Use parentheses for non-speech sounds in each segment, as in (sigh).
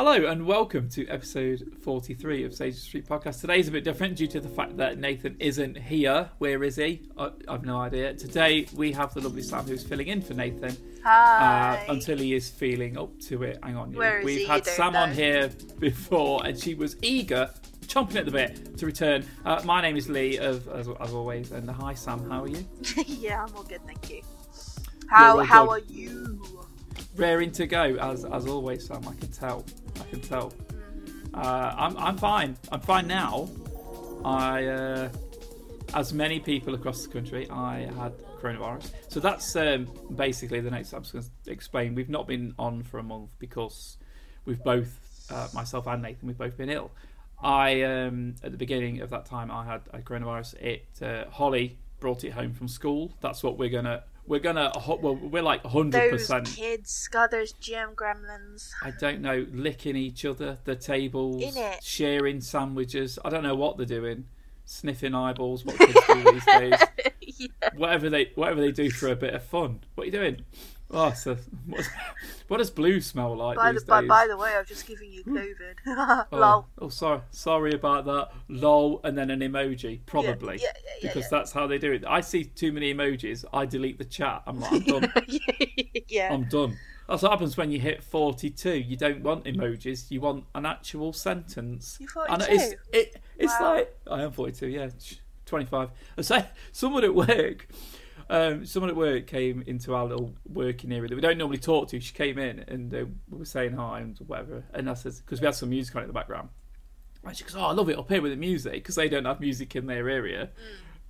Hello and welcome to episode 43 of Sages Retreat Podcast. Today's a bit different due to the fact that Nathan isn't here. Where is he? I, I've no idea. Today we have the lovely Sam who's filling in for Nathan Hi. uh, until he is feeling up to it. Hang on. Where is We've he? had You don't Sam on know. here before and she was eager, chomping at the bit to return. Uh, my name is Lee, of, as, as always. And hi, Sam. How are you? (laughs) yeah, I'm all good, thank you. How how are you? Raring to go, as as always, Sam. I can tell. I can tell. Uh, I'm I'm fine. I'm fine now. I, uh, as many people across the country, I had coronavirus. So that's um, basically the next. I'm just going to explain. We've not been on for a month because we've both, uh, myself and Nathan, we've both been ill. I um, at the beginning of that time, I had a coronavirus. It uh, Holly brought it home from school. That's what we're gonna. We're gonna. Well, we're like hundred Those percent. kids, God, those gym gremlins. I don't know, licking each other, the tables, sharing sandwiches. I don't know what they're doing, sniffing eyeballs. What kids do these days? (laughs) yeah. Whatever they, whatever they do for a bit of fun. What are you doing? Oh, so what, (laughs) what does blue smell like By the these by, days? by the way, I've just giving you hmm. COVID. (laughs) oh, Lol. oh, sorry, sorry about that. Lol, and then an emoji, probably, yeah, yeah, yeah, because that's how they do it. I see too many emojis, I delete the chat. I'm like, I'm done. (laughs) yeah. I'm done. That's what happens when you hit 42. You don't want emojis. You want an actual sentence. You're And 42? it's it, it's Wow. like I am 42. Yeah, 25. I say someone at work. Um, someone at work came into our little working area that we don't normally talk to. She came in and uh, we were saying hi and whatever. And I said because we had some music on in the background. And she goes, "Oh, I love it up here with the music because they don't have music in their area."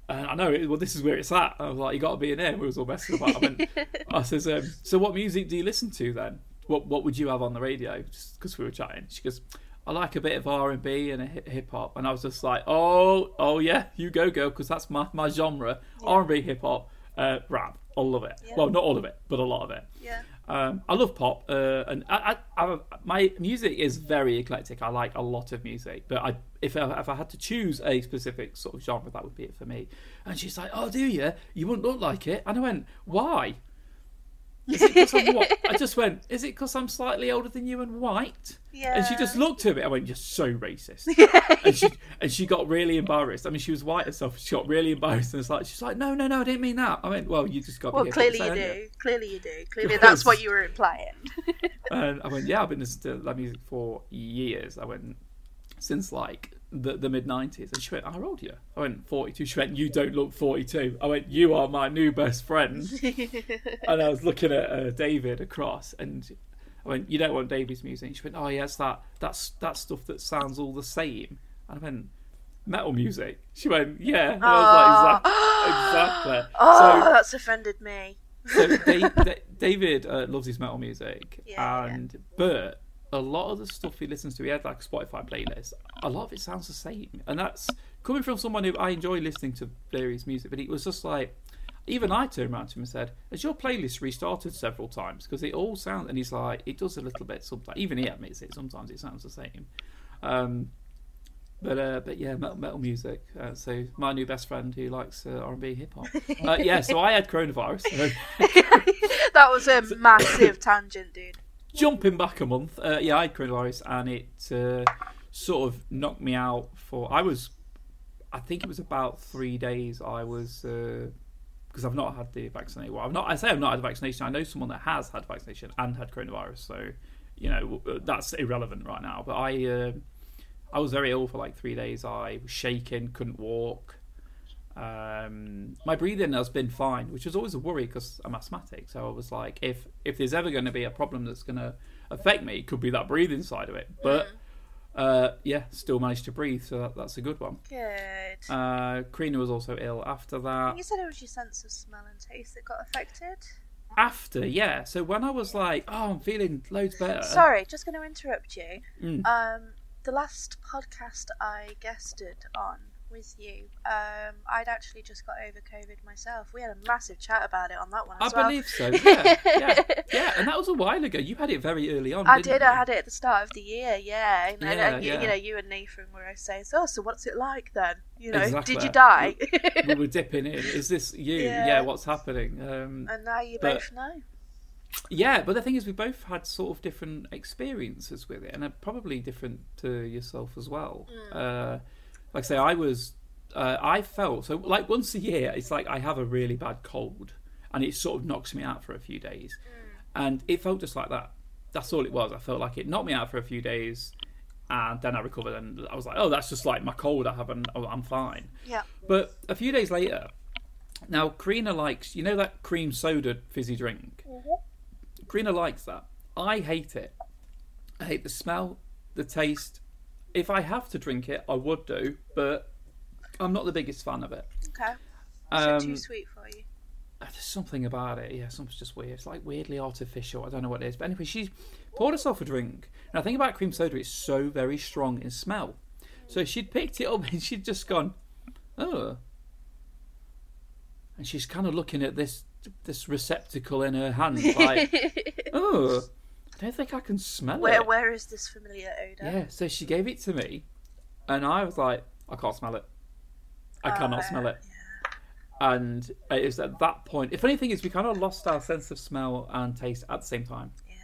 And I know, well, this is where it's at. I was like, you got to be in here. We was all messing about. I, went, (laughs) I says, um, so what music do you listen to then? What What would you have on the radio? Just because we were chatting. She goes, I like a bit of R and B and a hip hop. And I was just like, oh, oh yeah, you go, girl, because that's my my genre. R and B, hip hop, uh, rap. I love it. Yeah. Well, not all of it, but a lot of it. yeah. Um, I love pop, uh, and I, I, I, my music is very eclectic. I like a lot of music, but I, if I, if I had to choose a specific sort of genre, that would be it for me. And she's like, "Oh, do you? You wouldn't look like it." And I went, "Why?" Is it 'cause I'm what? I (laughs) just went, "Is it because I'm slightly older than you and white?" Yeah. And she just looked at me. I went, "You're so racist." (laughs) and she and she got really embarrassed. I mean, she was white herself. She got really embarrassed, and it's like she's like, "No, no, no, I didn't mean that." I went, "Well, you just got." to Well, be clearly you do. Clearly you do. Clearly Because- that's what you were implying. And (laughs) I went, yeah, I've been listening to that music for years. I went, since like the, the mid 90s. And she went, how old are you? I went, 42. She went, you don't look 42. I went, you are my new best friend. (laughs) and I was looking at uh, David across and I went, you don't want David's music? She went, oh, yeah, it's that, that's, that stuff that sounds all the same. And I went, metal music? She went, yeah. And I was like, exactly. exactly. (gasps) oh, So that's offended me. so (laughs) Da- Da- David uh, loves his metal music, Yeah, yeah. and but a lot of the stuff he listens to, he had like a Spotify playlist. A lot of it sounds the same, and that's coming from someone who I enjoy listening to various music. But it was just like, even I turned around to him and said, "Has your playlist restarted several times? Because it all sounds." And he's like, "It does a little bit sometimes." Even he admits it. Sometimes it sounds the same. Um, but uh, but yeah, metal, metal music. Uh, so my new best friend who likes uh, R and B hip hop. Uh, yeah, so I had coronavirus. (laughs) that was a (laughs) massive tangent, dude. Jumping back a month, uh, yeah, I coronavirus, and it uh, sort of knocked me out for. I was, I think it was about three days. I was because I've not had the vaccination. Well, I've not. I say I've not had the vaccination. I know someone that has had vaccination and had coronavirus, so you know uh, that's irrelevant right now. But I, uh, I was very ill for like three days. I was shaking, couldn't walk. Um, my breathing has been fine, which was always a worry because I'm asthmatic. So I was like, if if there's ever going to be a problem that's going to affect me, it could be that breathing side of it. But uh, yeah, still managed to breathe, so that, that's a good one. Good. Uh, Karina was also ill after that. you said it was your sense of smell and taste that got affected. After, yeah. So when I was like, oh, I'm feeling loads better. Sorry, just going to interrupt you. Mm. Um, the last podcast I guested on with you, um, I'd actually just got over COVID myself. We had a massive chat about it on that one I well. believe so. Yeah, (laughs) yeah, yeah. And that was a while ago. You had it very early on. I did. I had it at the start of the year. Yeah, and, Yeah, and, you- yeah. you know, you and Nathan were saying, "So, so what's it like then? You know, Exactly. did you die?" we were dipping in. Is this you? (laughs) Yeah. Yeah. what's happening? Um, and now you But- both know. Yeah, but the thing is, we both had sort of different experiences with it, and probably different to yourself as well. Uh, like I say, I was, uh, I felt so like once a year, it's like I have a really bad cold, and it sort of knocks me out for a few days, and it felt just like that. That's all it was. I felt like it knocked me out for a few days, and then I recovered, and I was like, oh, that's just like my cold. I have, and oh, I'm fine. Yeah. But a few days later, now Karina likes, you know, that cream soda fizzy drink. Karina likes that. I hate it. I hate the smell, the taste. If I have to drink it, I would do, but I'm not the biggest fan of it. Okay. Um, so too sweet for you. there's something about it. Yeah, something's just weird. It's like weirdly artificial. I don't know what it is. But anyway, she poured herself a drink. And I think about cream soda, it's so very strong in smell. So she'd picked it up (laughs) and she'd just gone, oh. And she's kind of looking at this this receptacle in her hand, like, (laughs) oh, I don't think I can smell Where it. where is this familiar odor? Yeah, so she gave it to me, and I was like, I can't smell it. I cannot Uh, smell it. And it was at that point. If anything is, we kind of lost our sense of smell and taste at the same time. Yeah,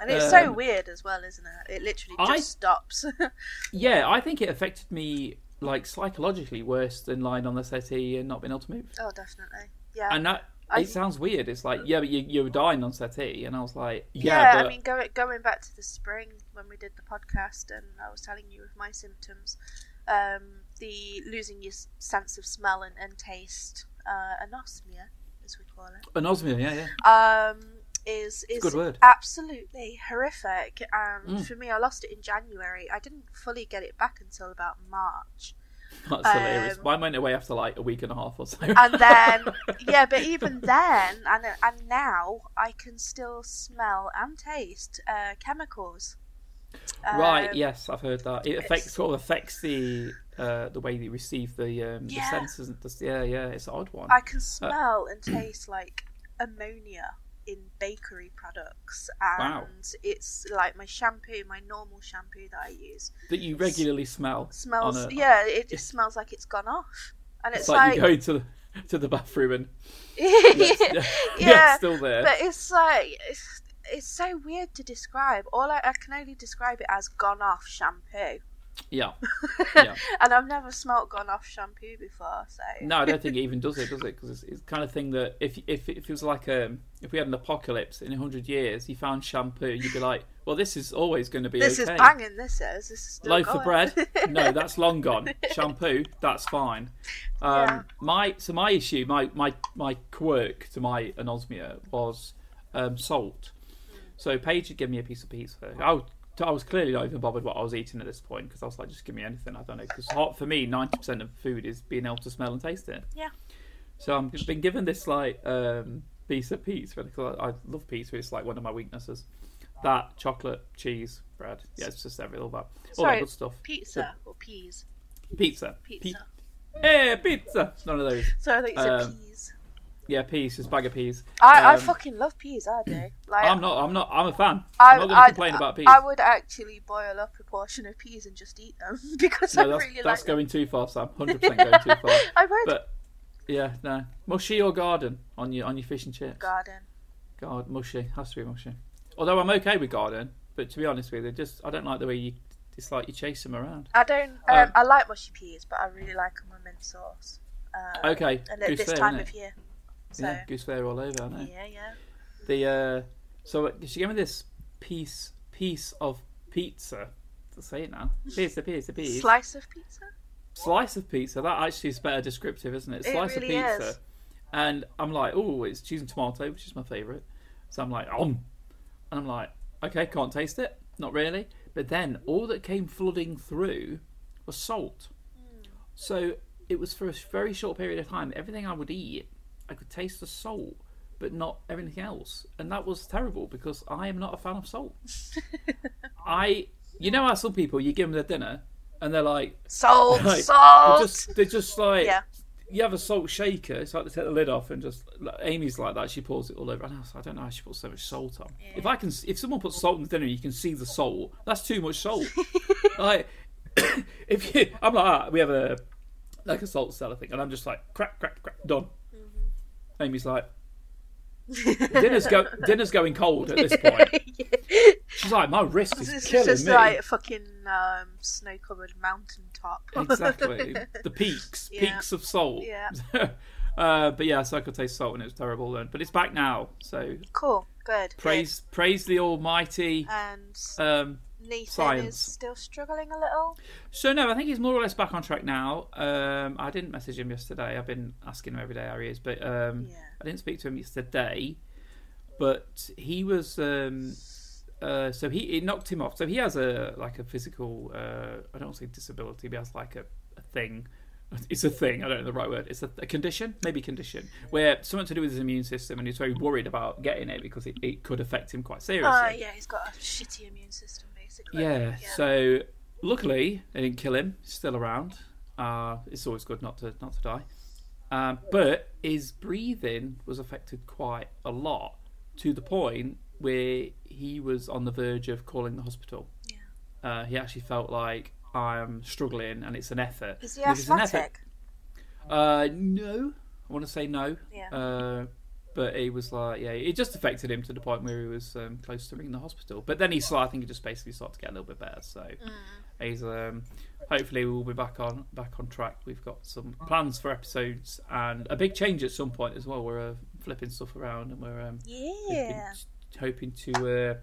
and it's so Um, weird as well, isn't it? It literally I- just stops. (laughs) Yeah, I think it affected me like psychologically worse than lying on the settee and not being able to move. oh, definitely. Yeah. And that I- it sounds weird. It's like, yeah, but you you were dying on settee, and I was like, yeah, yeah, but I mean, going going back to the spring when we did the podcast, and I was telling you of my symptoms, um, the losing your sense of smell and, and taste, uh, anosmia, as we call it, anosmia, yeah, yeah. um, is is good word. absolutely horrific. And Mm. for me, I lost it in January. I didn't fully get it back until about March. (laughs) That's hilarious. Um, Mine went away after like a week and a half or so. and then (laughs) yeah but even then and and now i can still smell and taste uh, chemicals Right. Um, Yes, I've heard that. It affects sort of affects the uh, the way you receive the um, the senses. And yeah, yeah, it's an odd one. i can smell and taste like ammonia in bakery products and Wow. it's like my shampoo my normal shampoo that i use That you regularly smell. smells a- yeah it just smells like it's gone off and It's it's, like, like, you go to the to the bathroom and (laughs) (laughs) yeah, yeah, yeah, still there. but it's like it's, it's so weird to describe all I, I can only describe it as gone off shampoo Yeah, (laughs) yeah. and I've never smelt gone off shampoo before, so No, I don't think it (laughs) even does it, does it? Because it's, it's the kind of thing that if if if it was like um if we had an apocalypse in hundred years, you found shampoo, you'd be like, well, this is always going to be this okay. is banging. This is this is still Loaf of bread? (laughs) No, that's long gone. Shampoo? That's fine. Um, Yeah. My so my issue, my my my quirk to my anosmia was um, salt. So Paige had given me a piece of pizza. I was, I was clearly not even bothered what I was eating at this point because I was like, just give me anything. I don't know because hot for me, ninety percent of food is being able to smell and taste it. Yeah. So I'm been given this like um, piece of pizza because I, I love pizza. It's like one of my weaknesses. That chocolate, cheese, bread. Yeah, it's just everything all that, all that Sorry, good stuff. Pizza or peas? Pizza. Pizza. Pe- hey, pizza. None of those. So I think you said Um, peas. Yeah, peas. Just bag of peas. I, I um, fucking love peas. I do. Like I'm not. I'm not. I'm a fan. I, I'm not going to I- complain about peas. I would actually boil up a portion of peas and just eat them (laughs) because I no, that's, really that's like going too far, Sam. Hundred percent going too far. (laughs) I would But yeah, no. Mushy or garden on your on your fish and chips. garden. God, mushy has to be mushy. Although I'm okay with garden, but to be honest with you, just I don't like the way you. It's like you chase them around. I don't. Um, Um, I like mushy peas, but I really like them with mint sauce. Uh, Okay, and at this fair, time of year. So Yeah, goose fair all over. I know. yeah, yeah. The uh, so she gave me this piece piece of pizza. To say it now, pizza, pizza, pizza. Slice of pizza. slice of pizza. That actually is better descriptive, isn't it? It Slice really of pizza. is. And I'm like, oh, it's cheese and tomato, which is my favourite. So I'm like, um, and I'm like, okay, can't taste it, not really. But then all that came flooding through was salt. So it was for a very short period of time. Everything I would eat, I could taste the salt, but not everything else, and that was terrible because I am not a fan of salt. (laughs) I, you know how some people you give them their dinner and they're like, Salt, (laughs) like, salt. they're just they're just like Yeah. you have a salt shaker. It's like they take the lid off and just like, Amy's like that. She pours it all over. And I, was, I don't know how she puts so much salt on. If I can, if someone puts salt in the dinner, you can see the salt. That's too much salt. (laughs) like (coughs) if you, I'm like ah, we have a like a salt cellar thing, and I'm just like crack, crack, crack, done. Amy's like, (laughs) dinner's go dinner's going cold at this point. (laughs) She's like, my wrist is It's killing just me. like a fucking um, snow-covered mountaintop. (laughs) exactly the peaks Yeah. peaks of salt Yeah. uh, but yeah so i could taste salt and it was terrible then but it's back now so cool. Good. praise praise the almighty Good. And um Nathan science. is still struggling a little. so no i think he's more or less back on track now um i didn't message him yesterday i've been asking him every day how he is but um Yeah. i didn't speak to him yesterday but he was um uh, so he it knocked him off. So he has a like a physical uh, I don't say disability, but he has like a, a thing. (laughs) It's a thing. I don't know the right word. It's a, a condition, maybe condition, where something to do with his immune system, and he's very worried about getting it because it, it could affect him quite seriously. Uh, yeah, he's got a shitty immune system, basically. Yeah, So luckily they didn't kill him. He's still around. Uh, it's always good not to not to die. Um, but his breathing was affected quite a lot to the point where he was on the verge of calling the hospital. Yeah. Uh, he actually felt like I'm struggling and it's an effort. Is he And if it's an effort- asthmatic? uh, no, I want to say no. Yeah. But he was like, yeah, it just affected him to the point where he was um, close to ringing the hospital. But then he saw, I think he just basically started to get a little bit better. So Mm. he's um, hopefully we'll be back on back on track. We've got some plans for episodes and a big change at some point as well. We're uh, flipping stuff around and we're um, Yeah. hoping to uh,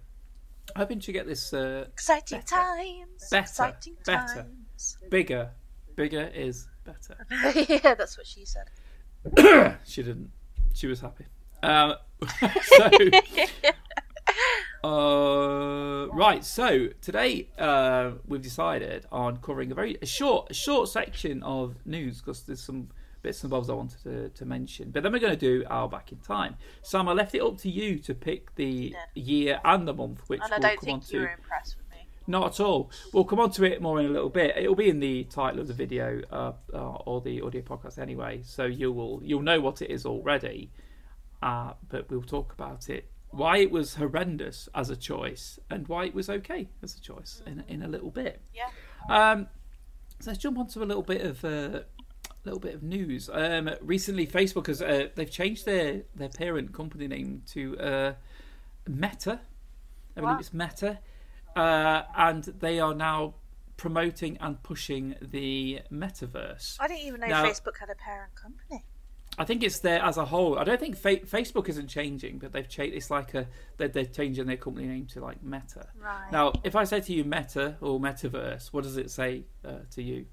hoping to get this uh, Exciting Better. times. Better. Exciting Better. times. bigger. Bigger is better. (laughs) yeah, that's what she said. (coughs) she didn't. She was happy. Um, (laughs) so, uh, right. So today uh, we've decided on covering a very a short, a short section of news because there's some bits and bobs I wanted to, to mention. But then we're going to do our back in time. Sam, I left it up to you to pick the year and the month, which And I we'll don't come on to. you were impressed with me. Not at all. We'll come on to it more in a little bit. It'll be in the title of the video uh, uh, or the audio podcast anyway, so you will you'll know what it is already. Uh, but we'll talk about it. Why it was horrendous as a choice and why it was okay as a choice in in a little bit. Yeah. Um, so let's jump onto a little bit of uh, little bit of news. Um, recently, Facebook has uh, they've changed their their parent company name to uh, Meta. I believe it's Meta, uh, and they are now promoting and pushing the metaverse. I didn't even know Now- Facebook had a parent company. I think it's there as a whole. I don't think fa- Facebook isn't changing, but they've changed. It's like a they're, they're changing their company name to like Meta. Right. Now, if I say to you Meta or Metaverse, what does it say uh, to you?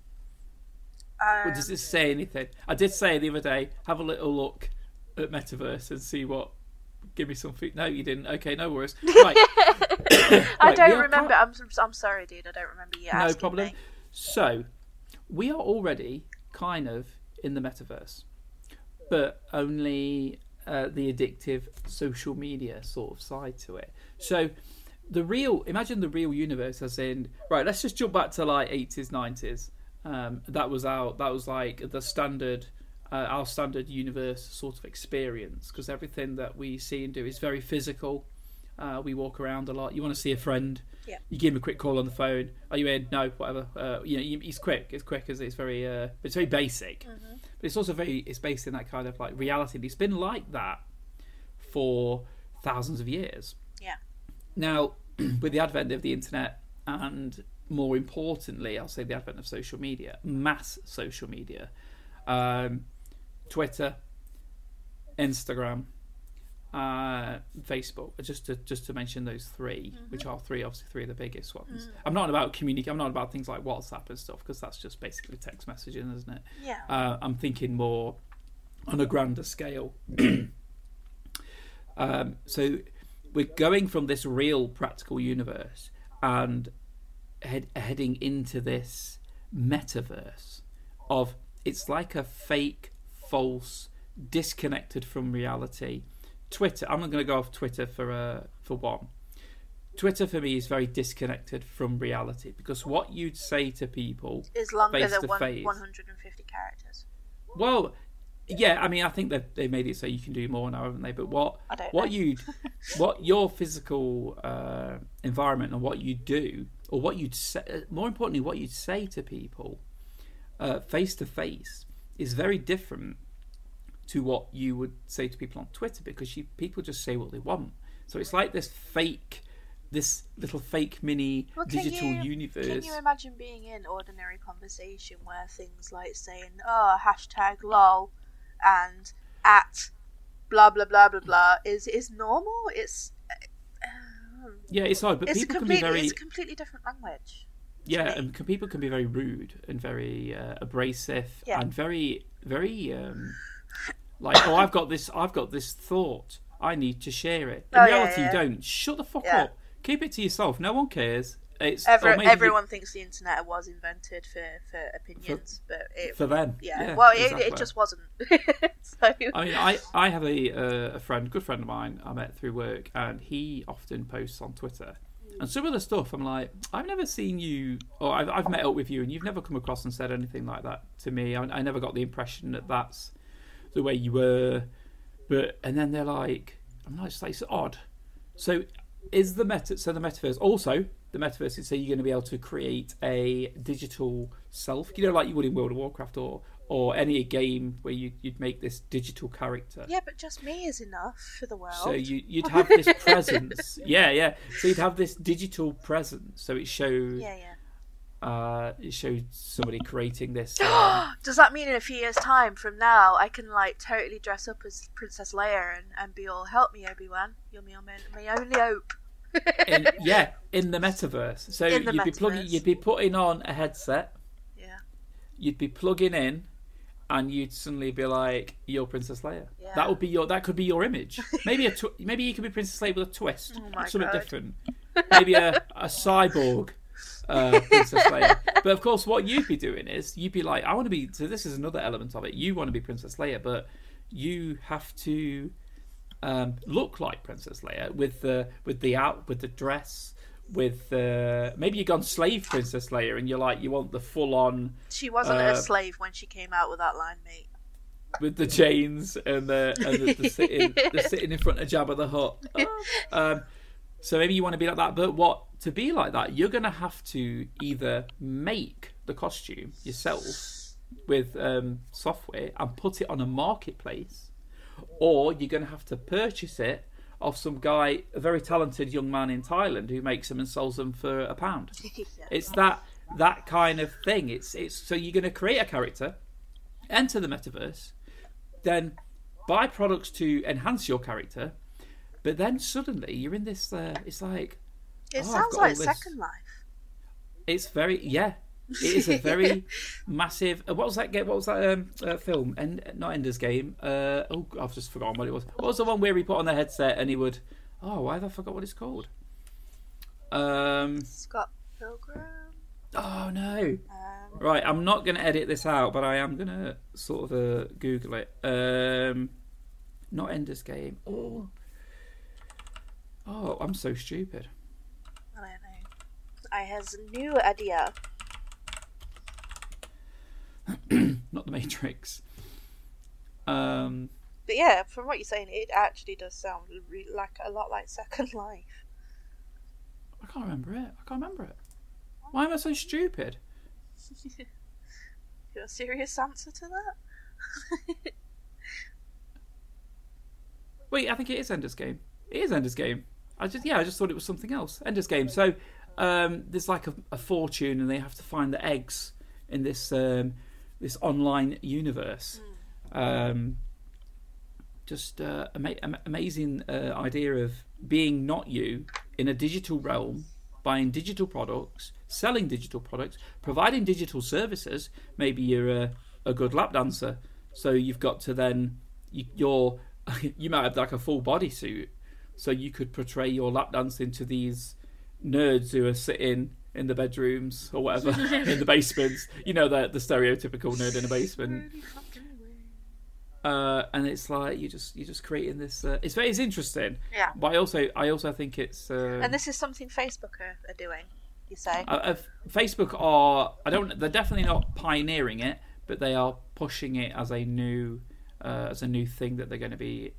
um, Or does it say anything? I did say the other day, have a little look at Metaverse and see what. Give me something. No, you didn't. Okay, no worries. (laughs) Right. (coughs) I Right, don't remember. I'm, I'm sorry, dude. I don't remember you no problem. me. So, we are already kind of in the metaverse, but only uh, the addictive social media sort of side to it. So, the real imagine the real universe as in right. Let's just jump back to like eighties, nineties. Um, that was our that was like the standard. Uh, our standard universe sort of experience because everything that we see and do is very physical. Uh, we walk around a lot. You want to see a friend, Yeah. you give him a quick call on the phone. Are you in? No, whatever. Uh, you know, it's quick. It's quick as it's very. Uh, it's very basic, but it's also very. It's based in that kind of like reality. It's been like that for thousands of years. Yeah. Now, (clears throat) with the advent of the internet and more importantly, I'll say the advent of social media, mass social media, um, Twitter, Instagram, uh, Facebook, just to just to mention those 3 which are three, obviously three of the biggest ones. I'm not about communicate. I'm not about things like WhatsApp and stuff because that's just basically text messaging, isn't it? Yeah. Uh, I'm thinking more on a grander scale. (coughs) um, so we're going from this real practical universe and head, heading into this metaverse of it's like a fake, false, disconnected from reality. Twitter. I'm not going to go off Twitter for uh, for one. Twitter for me is very disconnected from reality because what you'd say to people Is longer face than to one, face. 150 characters. Well, yeah, I mean, I think that they made it so you can do more now, haven't they? But what what you'd (laughs) what your physical uh, environment and what you do, or what you'd say, more importantly, what you'd say to people face to face is very different to what you would say to people on Twitter because you, people just say what they want. So it's like this fake, this little fake mini Well, digital you- universe. Can you imagine being in ordinary conversation where things like saying, oh, hashtag lol and at blah blah blah blah blah is is normal? It's. Uh, yeah, it's hard, but it's people can be very it's a completely different language. yeah, and people can be very rude and very uh, abrasive Yeah. and very very um, like oh I've got this I've got this thought I need to share it. In Oh, reality, yeah. you don't. Shut the fuck Yeah. up. Keep it to yourself. No one cares. It's Every, everyone thinks the internet was invented for, for opinions, but it, for them. yeah, well, it, exactly. it just wasn't. (laughs) so I mean, I, I have a uh, a friend, good friend of mine, I met through work, and he often posts on Twitter. And some of the stuff, I'm like, I've never seen you, or I've, I've met up with you, and you've never come across and said anything like that to me. I, I never got the impression that that's the way you were. But and then they're like, I'm not just like it's odd. So is the meta? So the metaverse also the metaverse is so you're going to be able to create a digital self, you know, like you would in World of Warcraft or or any game where you, you'd make this digital character. yeah, but just me is enough for the world. So you, you'd (laughs) have this presence, yeah, yeah. So you'd have this digital presence. So it shows, yeah, yeah. Uh, it showed somebody creating this. (gasps) Um, Does that mean in a few years' time from now I can like totally dress up as Princess Leia and, and be all help me Obi Wan? You're my, my only hope. in, (laughs) yeah, in the metaverse. So the you'd be plugging, you'd be putting on a headset. Yeah. You'd be plugging in, and you'd suddenly be like, "You're Princess Leia." Yeah. That would be your. That could be your image. Maybe a. Tw- maybe you could be Princess Leia with a twist. (laughs) Oh something God. different. Maybe a a cyborg. Uh, Princess Leia. But of course, what you'd be doing is you'd be like, I want to be. So this is another element of it. You want to be Princess Leia, but you have to um, look like Princess Leia with the with the out with the dress. With uh, maybe you've gone slave Princess Leia, and you're like you want the full on She wasn't Uh, a slave when she came out with that line, mate. with the chains and the and the, the sitting the (laughs) sitting in front of Jabba the Hutt. Um, so maybe you want to be like that, but what to be like that, you're gonna have to either make the costume yourself with um, software and put it on a marketplace, or you're gonna have to purchase it off some guy, a very talented young man in Thailand who makes them and sells them for a pound. (laughs) It's that that kind of thing. It's it's so you're going to create a character, enter the metaverse, then buy products to enhance your character, but then suddenly you're in this. Uh, it's like It Oh, sounds like Second Life. it's very yeah. It is a very (laughs) massive. uh, What was that? Game? What was that um, uh, film? And not Ender's Game. Uh, oh, I've just forgotten what it was. What was the one where he put on the headset and he would? Oh, why have I forgot what it's called? Um. Scott Pilgrim. Oh no. Um, Right, I'm not going to edit this out, but I am going to sort of uh, Google it. Um, not Ender's Game. Oh, oh, I'm so stupid. I don't know. I has a new idea. (clears throat) Not the Matrix. Um, But yeah, from what you're saying, it actually does sound re- like a lot like Second (laughs) Life. I can't remember it. I can't remember it. Why am I so stupid? (laughs) Got a serious answer to that? (laughs) Wait, I think it is Ender's Game. It is Ender's Game. I just yeah, I just thought it was something else. Ender's Game. So um, there's like a, a fortune, and they have to find the eggs in this um, this online universe. Um, just uh, ama- am- amazing uh, idea of being not you in a digital realm, buying digital products, selling digital products, providing digital services. Maybe you're a, a good lap dancer, so you've got to then you, you're (laughs) you might have like a full body suit, so you could portray your lap dance into these nerds who are sitting in the bedrooms or whatever (laughs) in the basements. You know the the stereotypical nerd in a basement. Uh, and it's like you just you're just creating this. Uh, it's very it's interesting, Yeah. but I also I also think it's. Uh, And this is something Facebook are, are doing, you say? uh, uh, Facebook are I don't they're definitely not pioneering it, but they are pushing it as a new uh, as a new thing that they're going to be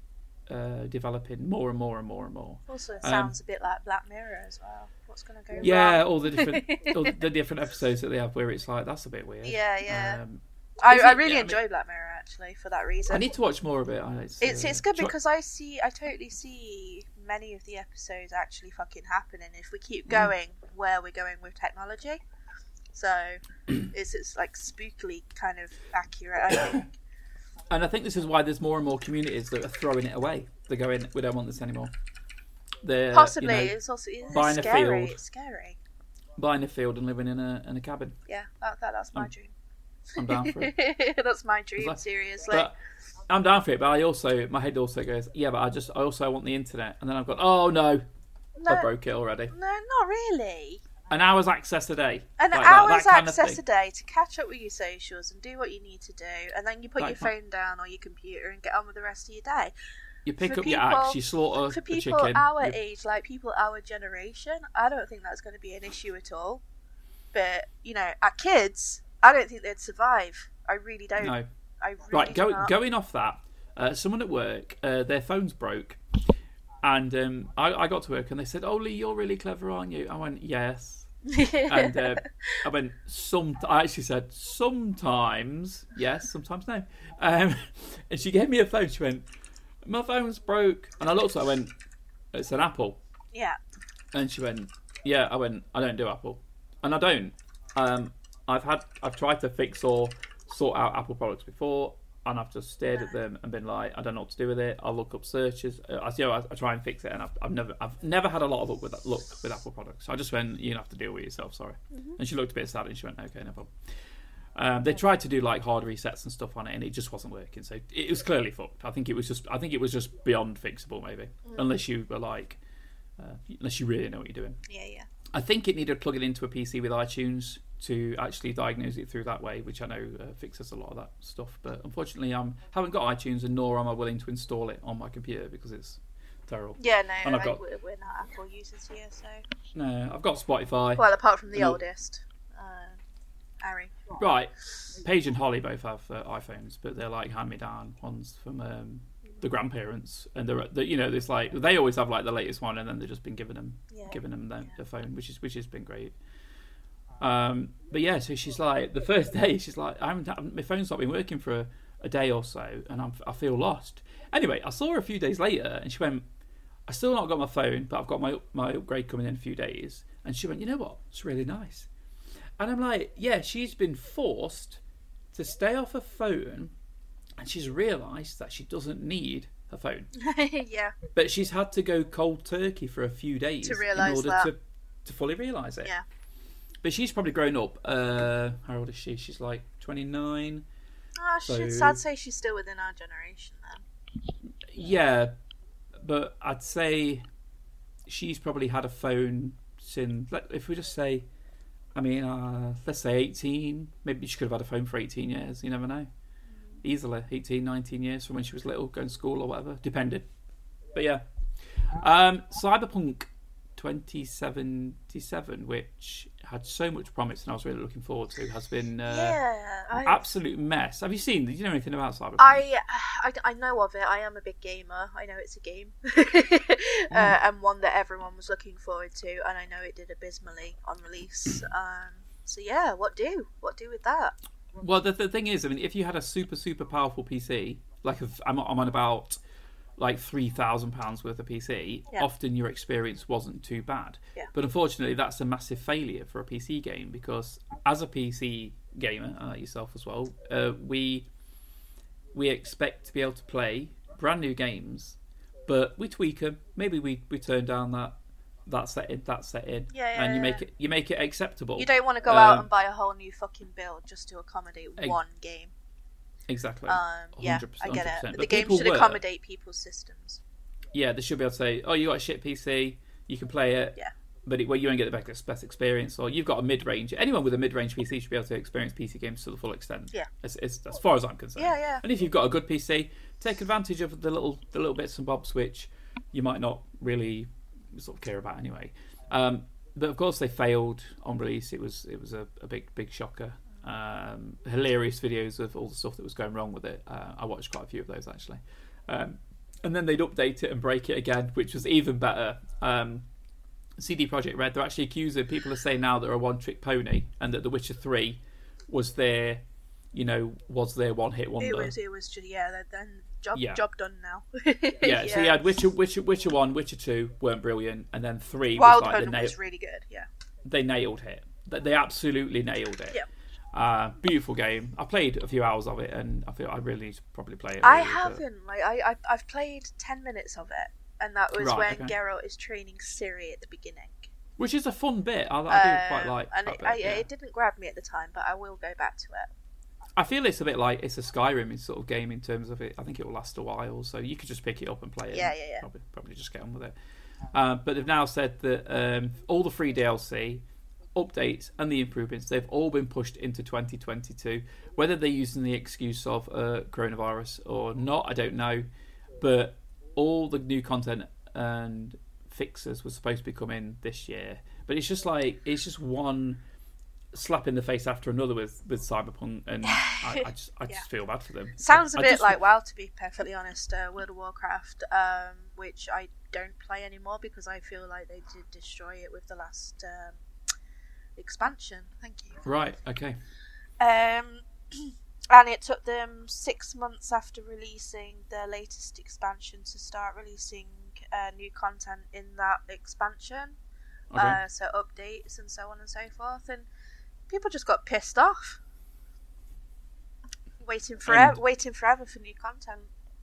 uh, developing more and more and more and more. also, it um, sounds a bit like Black Mirror as well. What's going to go Yeah, wrong? all the different all (laughs) the different episodes that they have where it's like that's a bit weird. Yeah, yeah. Um, I, I really Yeah, I mean- enjoy Black Mirror actually for that reason. I need to watch more of it. I- It's It's uh, it's good because I see I totally see many of the episodes actually fucking happening if we keep Mm. going where we're going with technology. So (clears throat) it's it's like spookily kind of accurate. I think. And I think this is why there's more and more communities that are throwing it away. They're going, we don't want this anymore. They're Possibly you know, it's also it's buying a scary. field. It's scary. buying a field and living in a in a cabin. Yeah, that, that that's my Um, dream. I'm down for it. (laughs) that's my dream. that- seriously. I'm down for it. But I also, my head also goes, yeah, but I just, I also want the internet. And then I've got, oh no, no, I broke it already. no, not really. An hour's access a day. An Like that- hour's that of access a day to catch up with your socials and do what you need to do, and then you put Like your phone down or your computer and get on with the rest of your day. You pick For up your people- axe, you slaughter For people our you- age, like people our generation, I don't think that's going to be an issue at all. But you know, our kids, I don't think they'd survive. I really don't. no. I really Right, do go, going off that, uh, someone at work, uh, their phones broke, and um, I, I got to work and they said, "Oh, Lee, you're really clever, aren't you?" I went, "Yes," and uh, I went, "Some." I actually said, "Sometimes yes, sometimes no," um, (laughs) and she gave me a phone. She went, "My phone's broke," and I looked at. her, I went, "It's an Apple," yeah, and she went, "Yeah." I went, "I don't do Apple," and I don't. Um, I've had, I've tried to fix or sort out Apple products before, and I've just stared at them and been like, I don't know what to do with it. I'll look up searches. Uh, I, you know, I, I try and fix it, and I've, I've never, I've never had a lot of luck with that, luck with Apple products. So I just went, you have to deal with yourself. Sorry. And she looked a bit sad, and she went, okay, no problem. Um, they tried to do like hard resets and stuff on it, and it just wasn't working. So it was clearly fucked. I think it was just, I think it was just beyond fixable, maybe, unless you were like, uh, unless you really know what you're doing. yeah, yeah. I think it needed plugging into a PC with iTunes to actually diagnose it through that way, which I know uh, fixes a lot of that stuff. But unfortunately, I haven't got iTunes, and nor am I willing to install it on my computer because it's terrible. Yeah, no, And I've got- we're, not Apple users here, so. No, I've got Spotify. Well, apart from the No. oldest, uh, Harry. Right, Paige and Holly both have uh, iPhones, but they're like hand-me-down ones from um, the grandparents, and they're, they you know, there's like they always have like the latest one, and then they've just been giving them Yeah. giving them the, the phone, which is which has been great. Um, but yeah, so she's like the first (laughs) day, she's like, I haven't, my phone's not been working for a, a day or so, and I'm, I feel lost. Anyway, I saw her a few days later, and she went, I still not got my phone, but I've got my my upgrade coming in a few days. And she went, you know what? It's really nice. And I'm like, yeah, she's been forced to stay off her phone, and she's realised that she doesn't need her phone. (laughs) yeah, But she's had to go cold turkey for a few days To realise in order that. to to fully realise it. yeah. But she's probably grown up. Uh, how old is she? She's like 29. Oh, shit, So- I'd say she's still within our generation then. Yeah, but I'd say she's probably had a phone since. let- If we just say, I mean, uh, let's say 18. Maybe she could have had a phone for 18 years. You never know. Easily 18, 19 years from when she was little, going to school or whatever, depending. But yeah, um, Cyberpunk 2077, which had so much promise and I was really looking forward to, has been uh, yeah, I, absolute mess. Have you seen? Did you know anything about Cyberpunk? I, I, I know of it. I am a big gamer. I know it's a game, (laughs) uh, and one that everyone was looking forward to. And I know it did abysmally on release. (clears throat) Um, so yeah, what do? What do with that? Well, the, the thing is, I mean, if you had a super super powerful PC, like I'm, I'm on about like three thousand pounds worth of PC, Yeah. often your experience wasn't too bad. Yeah. But unfortunately, that's a massive failure for a PC game because as a PC gamer, uh, yourself as well, uh, we we expect to be able to play brand new games, but we tweak them. Maybe we, we turn down that that setting, that setting, Yeah, yeah, and you make it you make it acceptable. You don't want to go out Um, and buy a whole new fucking build just to accommodate one game. Exactly. Um, yeah, I get it. But The game should were- accommodate people's systems. Yeah, they should be able to say, "Oh, you got a shit PC, you can play it." Yeah. But it, well, you won't get the best, experience, or you've got a mid-range. Anyone with a mid-range PC should be able to experience PC games to the full extent. Yeah. as, as, as far as I'm concerned. Yeah, yeah. And if you've got a good PC, take advantage of the little the little bits and bobs which you might not really sort of care about anyway. Um, but of course, they failed on release. It was it was a, a big big shocker. Um, hilarious videos of all the stuff that was going wrong with it. Uh, I watched quite a few of those actually. Um, and then they'd update it and break it again, which was even better. Um, CD Projekt Red, they're actually accusing people are saying now they're a one trick pony and that The Witcher 3 was their you know, was their one hit wonder. It was. It was just yeah. Then, job Yeah. job done now. (laughs) yeah, so you had Witcher, Witcher, Witcher one, Witcher two weren't brilliant, and then three was Wild like they, Hunt nailed, was really good. Yeah. they nailed it. They- absolutely nailed it. Yep. Uh, beautiful game. I played a few hours of it, and I feel I really need to probably play it. I really, but- haven't. Like I, I I've played ten minutes of it, and that was Right, when okay. Geralt is training Ciri at the beginning. which is a fun bit. I, I do quite Um, like. and it, bit, I, yeah. it didn't grab me at the time, but I will go back to it. I feel it's a bit like it's a Skyrim sort of game in terms of it. I think it will last a while, so you could just pick it up and play it. Yeah, yeah, yeah. Probably, probably just get on with it. Uh, but they've now said that um, all the free DLC updates and the improvements they've all been pushed into 2022. Whether they're using the excuse of uh, coronavirus or not, I don't know. But all the new content and fixes were supposed to be coming this year. But it's just like it's just one slap in the face after another with with Cyberpunk, and (laughs) I, I just I just feel bad for them. Sounds a I bit just- like WoW, to be perfectly honest. Uh, World of Warcraft, um, which I don't play anymore because I feel like they did destroy it with the last um, expansion. Thank you. right. Okay. Um, (clears throat) and it took them six months after releasing their latest expansion to start releasing uh, new content in that expansion. Okay. Uh, so updates and so on and so forth, and people just got pissed off, waiting forever, And- waiting forever for new content.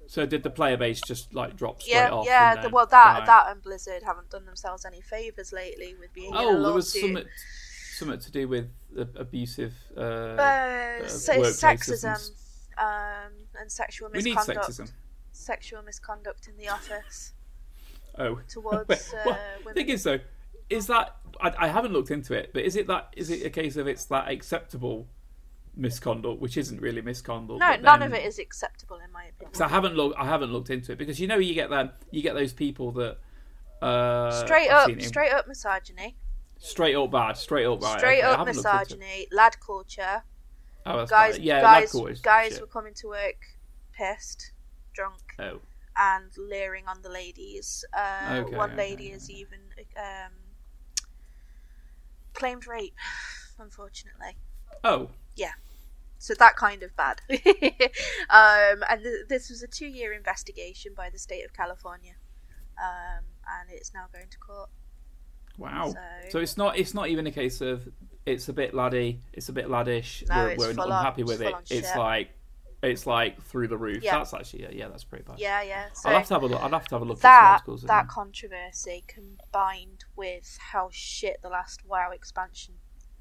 so did the player base just like drop straight Yeah, off? yeah. then- well, that right. that and Blizzard haven't done themselves any favors lately with being Oh, there was lawsuit. Something to do with uh, abusive. Uh, uh, workplaces and sexism um, and sexual misconduct. we need sexism. Sexual misconduct in the office Oh, towards (laughs) uh, well, women. thing is though, is that I, I haven't looked into it, but is it that is it a case of it's that acceptable misconduct, which isn't really misconduct? no, none then- of it is acceptable in my opinion. Because I haven't looked, I haven't looked into it because you know you get them, you get those people that uh, straight up, straight up misogyny, straight up bad, straight up right, straight okay, up haven't looked into it. misogyny, lad culture. Oh, Guys, yeah, guys, guys shit. were coming to work pissed, drunk, Oh, and leering on the ladies. Uh, Okay, one lady okay. has even um, claimed rape, unfortunately. oh, Yeah. So that kind of bad. (laughs) um, and th- this was a two-year investigation by the state of California, um, and it's now going to court. Wow. So- So it's not, it's not even a case of it's a bit laddie, it's a bit laddish. No, we're we're not full on- unhappy with it's it. It's shit. like, it's like through the roof. Yeah. That's actually, yeah, yeah, that's pretty bad. Yeah, yeah. So I'll have to have a look. I'll have to have a look that articles. that controversy combined with how shit the last WoW expansion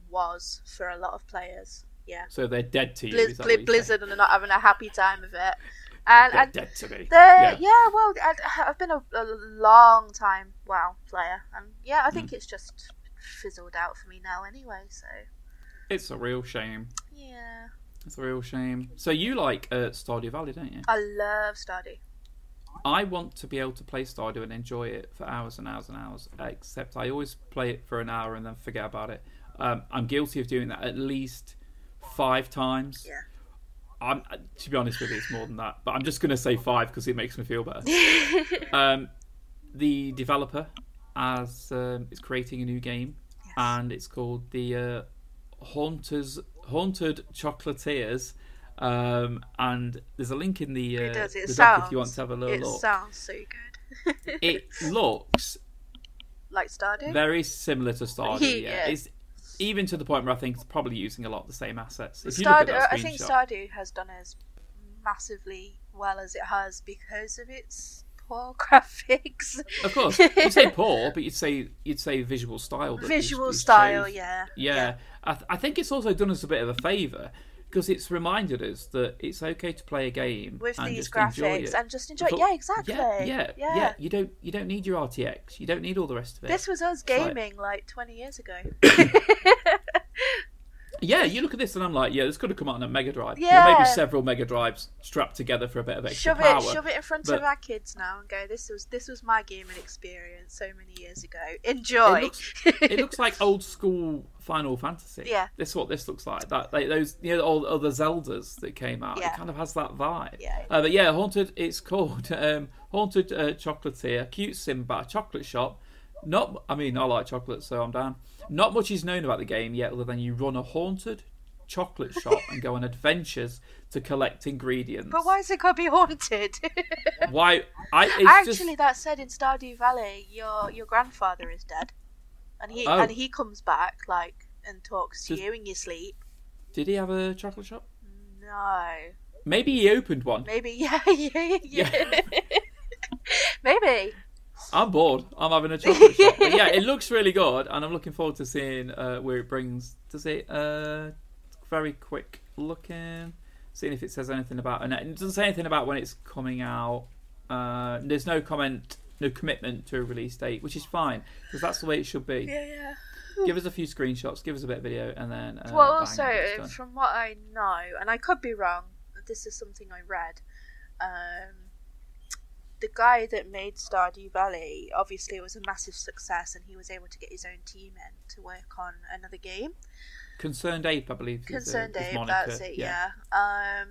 was for a lot of players. Yeah, So they're dead to you. Blizz- is that Bli- what you're saying? Blizzard and they're not having a happy time of it. And, and dead to me. Yeah. yeah. well, I, I've been a, a long time WoW player, and yeah, I think it's just fizzled out for me now anyway. So It's a real shame. yeah, It's a real shame. So you like uh, Stardew Valley, don't you? I love Stardew. I want to be able to play Stardew and enjoy it for hours and hours and hours. Except I always play it for an hour and then forget about it. Um, I'm guilty of doing that at least five times. Yeah. I'm, to be honest with you, it's more than that. But I'm just going to say five because it makes me feel better. (laughs) um, the developer as um, is creating a new game, Yes. and it's called the uh, Haunters Haunted Chocolatiers. Um, and there's a link in the, uh, it does. It the sounds. if you want to have a little it look. sounds so good. It (laughs) looks like Stardew. very similar to Stardew. (laughs) yeah. Yeah. It's even to the point where I think it's probably using a lot of the same assets. If you look at Stardew, I think Stardew has done as massively well as it has because of its poor (laughs) graphics. Of course, you'd say poor, (laughs) but you'd say you'd say visual style. Visual is style, chose. yeah. Yeah, I, th- I think it's also done us a bit of a favour because it's reminded us that it's okay to play a game With and these just enjoy graphics it. and just enjoy. But- yeah, exactly. Yeah, yeah, yeah. yeah, You don't you don't need your RTX. You don't need all the rest of it. This was us It's like- gaming like 20 years ago. (coughs) (laughs) Yeah, you look at this and I'm like, yeah, this could have come out on a Mega Drive. Or Yeah. maybe several Mega Drives strapped together for a bit of extra shove power. it, shove it in front but- of our kids now and go. This was this was my gaming experience so many years ago. Enjoy. It looks, it looks like (laughs) old school Final Fantasy. Yeah. this is what this looks like. That like, those you know all the other Zeldas that came out. Yeah. It kind of has that vibe. Yeah. Uh, but yeah, haunted. It's (laughs) called um, haunted uh, chocolatier, cute Simba chocolate shop. Not, I mean, I like chocolate, so I'm down. Not much is known about the game yet, other than you run a haunted chocolate shop and go on adventures to collect ingredients. But why is it gotta be haunted? (laughs) Why? I Actually, just, that said in Stardew Valley, your your grandfather is dead, and he Oh. and he comes back like and talks to Just- you in your sleep. did he have a chocolate shop? No, Maybe he opened one. maybe (laughs) yeah, yeah, yeah. (laughs) maybe. I'm bored. I'm having a chocolate shop. But yeah, it looks really good, and I'm looking forward to seeing uh, where it brings. Does it? Uh, very quick looking. Seeing if it says anything about, and it doesn't say anything about when it's coming out. Uh, there's no comment, no commitment to a release date, which is fine because that's the way it should be. Yeah, yeah. Give us a few screenshots, give us a bit of video, and then. Uh, well, also from what I know, and I could be wrong. This is something I read. Um, the guy that made Stardew Valley obviously was a massive success, and he was able to get his own team in to work on another game. Concerned Ape, I believe. is, uh, Concerned is Ape, that's it. Yeah. Um.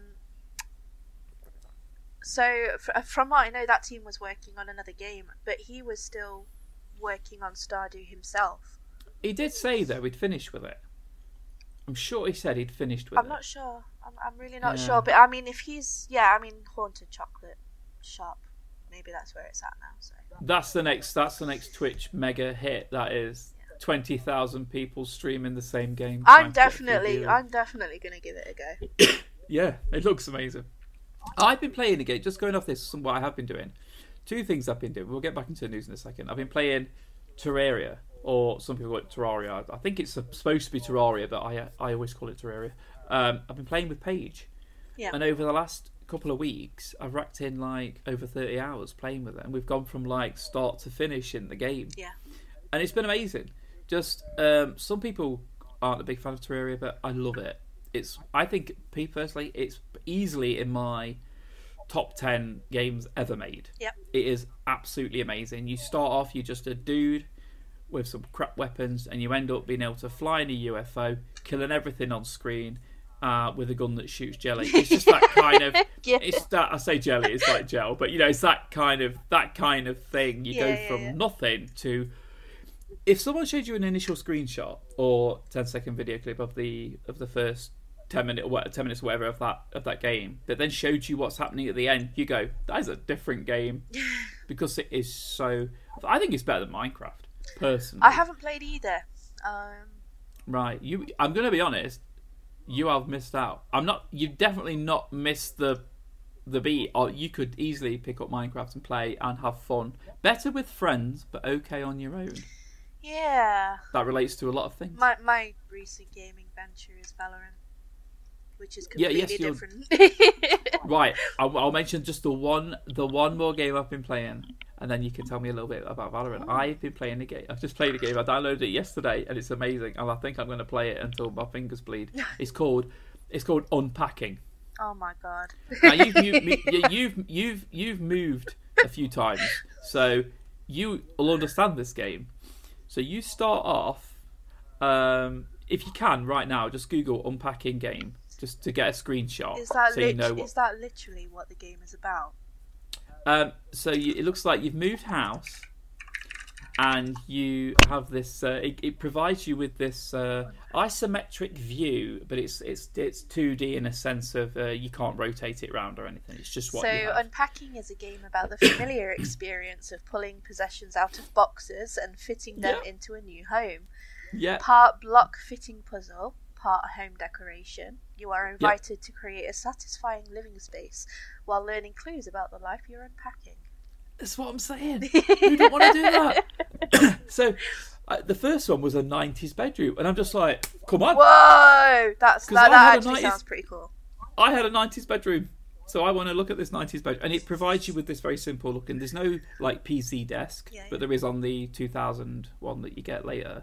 So fr- from what I know, that team was working on another game, but he was still working on Stardew himself. He did say though he'd finished with it. I'm sure he said he'd finished with it. I'm not sure. I'm, I'm really not Yeah. sure. But I mean, if he's yeah, I mean, haunted chocolate shop. Maybe that's where it's at now. So That's the next. That's the next Twitch mega hit. That is twenty thousand people streaming the same game. I'm to get through definitely, I'm definitely gonna give it a go. (coughs) Yeah, it looks amazing. I've been playing again. Just going off this, some what I have been doing. Two things I've been doing. We'll get back into the news in a second. I've been playing Terraria, or some people call it Terraria. I think it's supposed to be Terraria, but I I always call it Terraria. Um, I've been playing with Paige, Yeah. and over the last couple of weeks, I've racked in like over thirty hours playing with it, and we've gone from like start to finish in the game. Yeah. and it's been amazing. Just um, some people aren't a big fan of Terraria, but I love it. It's I think, personally, it's easily in my top ten games ever made. Yep. It is absolutely amazing. You start off, you're just a dude with some crap weapons, and you end up being able to fly in a UFO, killing everything on screen. Uh, with a gun that shoots jelly, (laughs) it's just that kind of. (laughs) Yeah. It's that I say jelly, it's like gel, but you know, it's that kind of that kind of thing. You Yeah, go from yeah. nothing to if someone showed you an initial screenshot or 10 second video clip of the of the first 10 minute or 10 minutes or whatever of that of that game that then showed you what's happening at the end you go that is a different game (laughs) because it is so i think it's better than minecraft personally I haven't played either. Um, right you i'm going to be honest you have missed out. I'm not you've definitely not missed the the beat. Or you could easily pick up minecraft and play and have fun. Better with friends but okay on your own. Yeah. that relates to a lot of things. My my recent gaming venture is Valorant, which is Yeah, completely yes, different. (laughs) Right, I'll, I'll mention just the one, the one more game I've been playing, and then you can tell me a little bit about Valorant. I've been playing the game. I've just played the game. I downloaded it yesterday, and it's amazing. And I think I'm going to play it until my fingers bleed. (laughs) It's called, it's called Unpacking. oh my god. Now you've (laughs) moved, you- you've you've you've moved a few times, so you will understand this game. So you start off, um, if you can right now, just Google Unpacking game just to get a screenshot, Is that so you know what. is that literally what the game is about? Um, so you, it looks like you've moved house, and you have this. Uh, it, it provides you with this uh, isometric view, but it's it's it's two D in a sense of uh, you can't rotate it around or anything. It's just what so unpacking is a game about the familiar (coughs) experience of pulling possessions out of boxes and fitting them Yeah. into a new home. yeah, Part block fitting puzzle, part home decoration. You are invited to create a satisfying living space while learning clues about the life you're unpacking. that's what I'm saying. Who don't want to do that? (laughs) (coughs) so. Uh, the first one was a '90s bedroom, and I'm just like, "Come on!" Whoa, that's that, that actually 90s sounds pretty cool. I had a 90s bedroom, so I want to look at this 90s bedroom, and it provides you with this very simple looking. There's no like PC desk, Yeah, but there is on the 2000 one that you get later,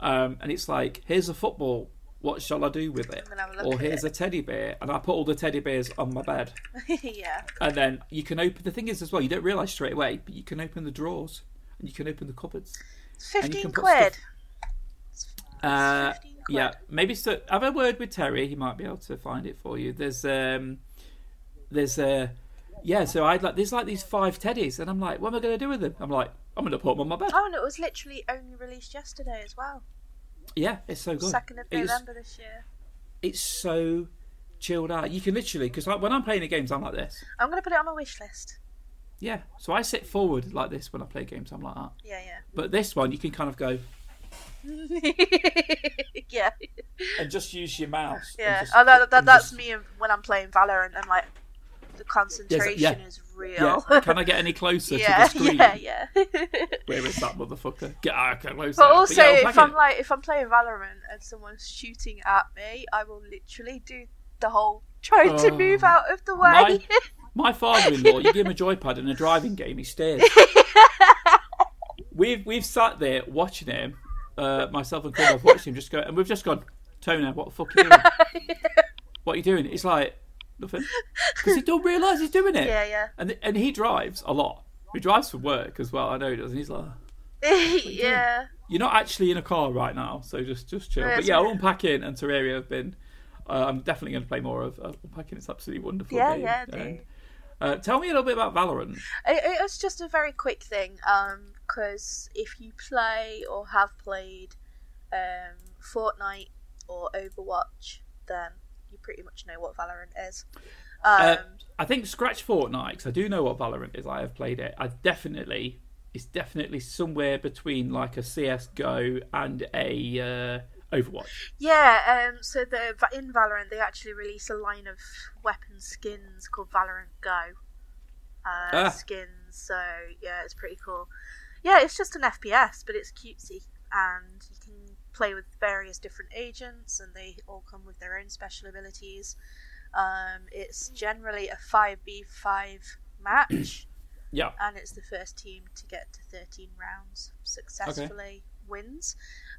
um, and it's like here's a football. What shall I do with it? I'm gonna have a look Or here's it. a teddy bear, and I put all the teddy bears on my bed, (laughs) yeah. and then you can open. The thing is, as well, you don't realise straight away, but you can open the drawers and you can open the cupboards. It's And you 15 can put quid. Uh, 15 quid. yeah, maybe so. Have a word with Terry. He might be able to find it for you. There's um, there's uh, yeah. So I'd like there's like these five teddies, and I'm like, what am I going to do with them? I'm like, I'm going to put them on my bed. Oh, and it was literally only released yesterday as well. Yeah, it's so good. Second of It's- November this year. it's so chilled out. You can literally because like, when I'm playing the games, I'm like this. I'm gonna put it on my wish list. Yeah, so I sit forward like this when I play games. I'm like that. Yeah, yeah. But this one, you can kind of go (laughs) yeah. and just use your mouse. Yeah. just- Oh, that, that, that's just- me when I'm playing Valorant and like the concentration yeah. is Yeah. real. Can I get any closer yeah, to the (laughs) screen? yeah, yeah. Where is that motherfucker? Get out closer. But also, yeah, if I'm like if I'm playing Valorant and someone's shooting at me, I will literally do the whole trying to Oh. move out of the way. My- (laughs) My father-in-law, you give him a joypad and a driving game, he stares. (laughs) we've we've sat there watching him, uh, myself and Chris have watched him just go, and we've just gone, Tony, what the fuck are you doing? what are you doing? He's like, nothing, because he don't realise he's doing it. (laughs) yeah, yeah, And and he drives a lot. He drives for work as well. I know he does. And he's like, (laughs) yeah. you're not actually in a car right now, so just just chill. No, but it's yeah, unpacking and Terraria have been. Uh, I'm definitely going to play more of uh, unpacking. It's absolutely wonderful. Yeah, game. yeah. And, uh, tell me a little bit about Valorant. It, it was just a very quick thing, because if you play or have played um, Fortnite or Overwatch, then you pretty much know what Valorant is. Um, Uh, I think scratch Fortnite because I do know what Valorant is. I have played it. I definitely it's definitely somewhere between like a CS:GO and a uh, Overwatch. yeah, um, so the in Valorant they actually release a line of weapon skins called Valorant Go uh, Ah. skins. So yeah, it's pretty cool. Yeah, it's just an FPS, but it's cutesy, and you can play with various different agents, and they all come with their own special abilities. Um, it's generally a five v five match, (clears throat) Yeah, and it's the first team to get to thirteen rounds successfully wins.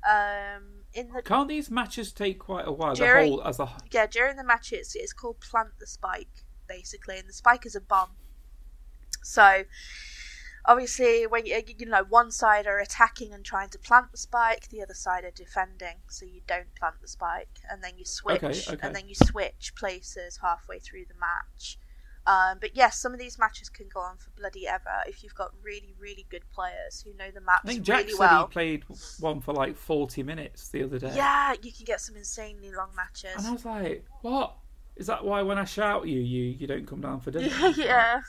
Um, in the can't these matches take quite a while? Jerry- the whole as a yeah during the match it's, it's called plant the spike basically and the spike is a bomb so obviously when you, you know one side are attacking and trying to plant the spike the other side are defending so you don't plant the spike and then you switch Okay, okay. and then you switch places halfway through the match um, but yes, some of these matches can go on for bloody ever if you've got really, really good players who know the maps I think Jack really said well. he played one for like 40 minutes the other day. Yeah, you can get some insanely long matches. And I was like, what? Is that why when I shout at you, you, you don't come down for dinner? (laughs) yeah.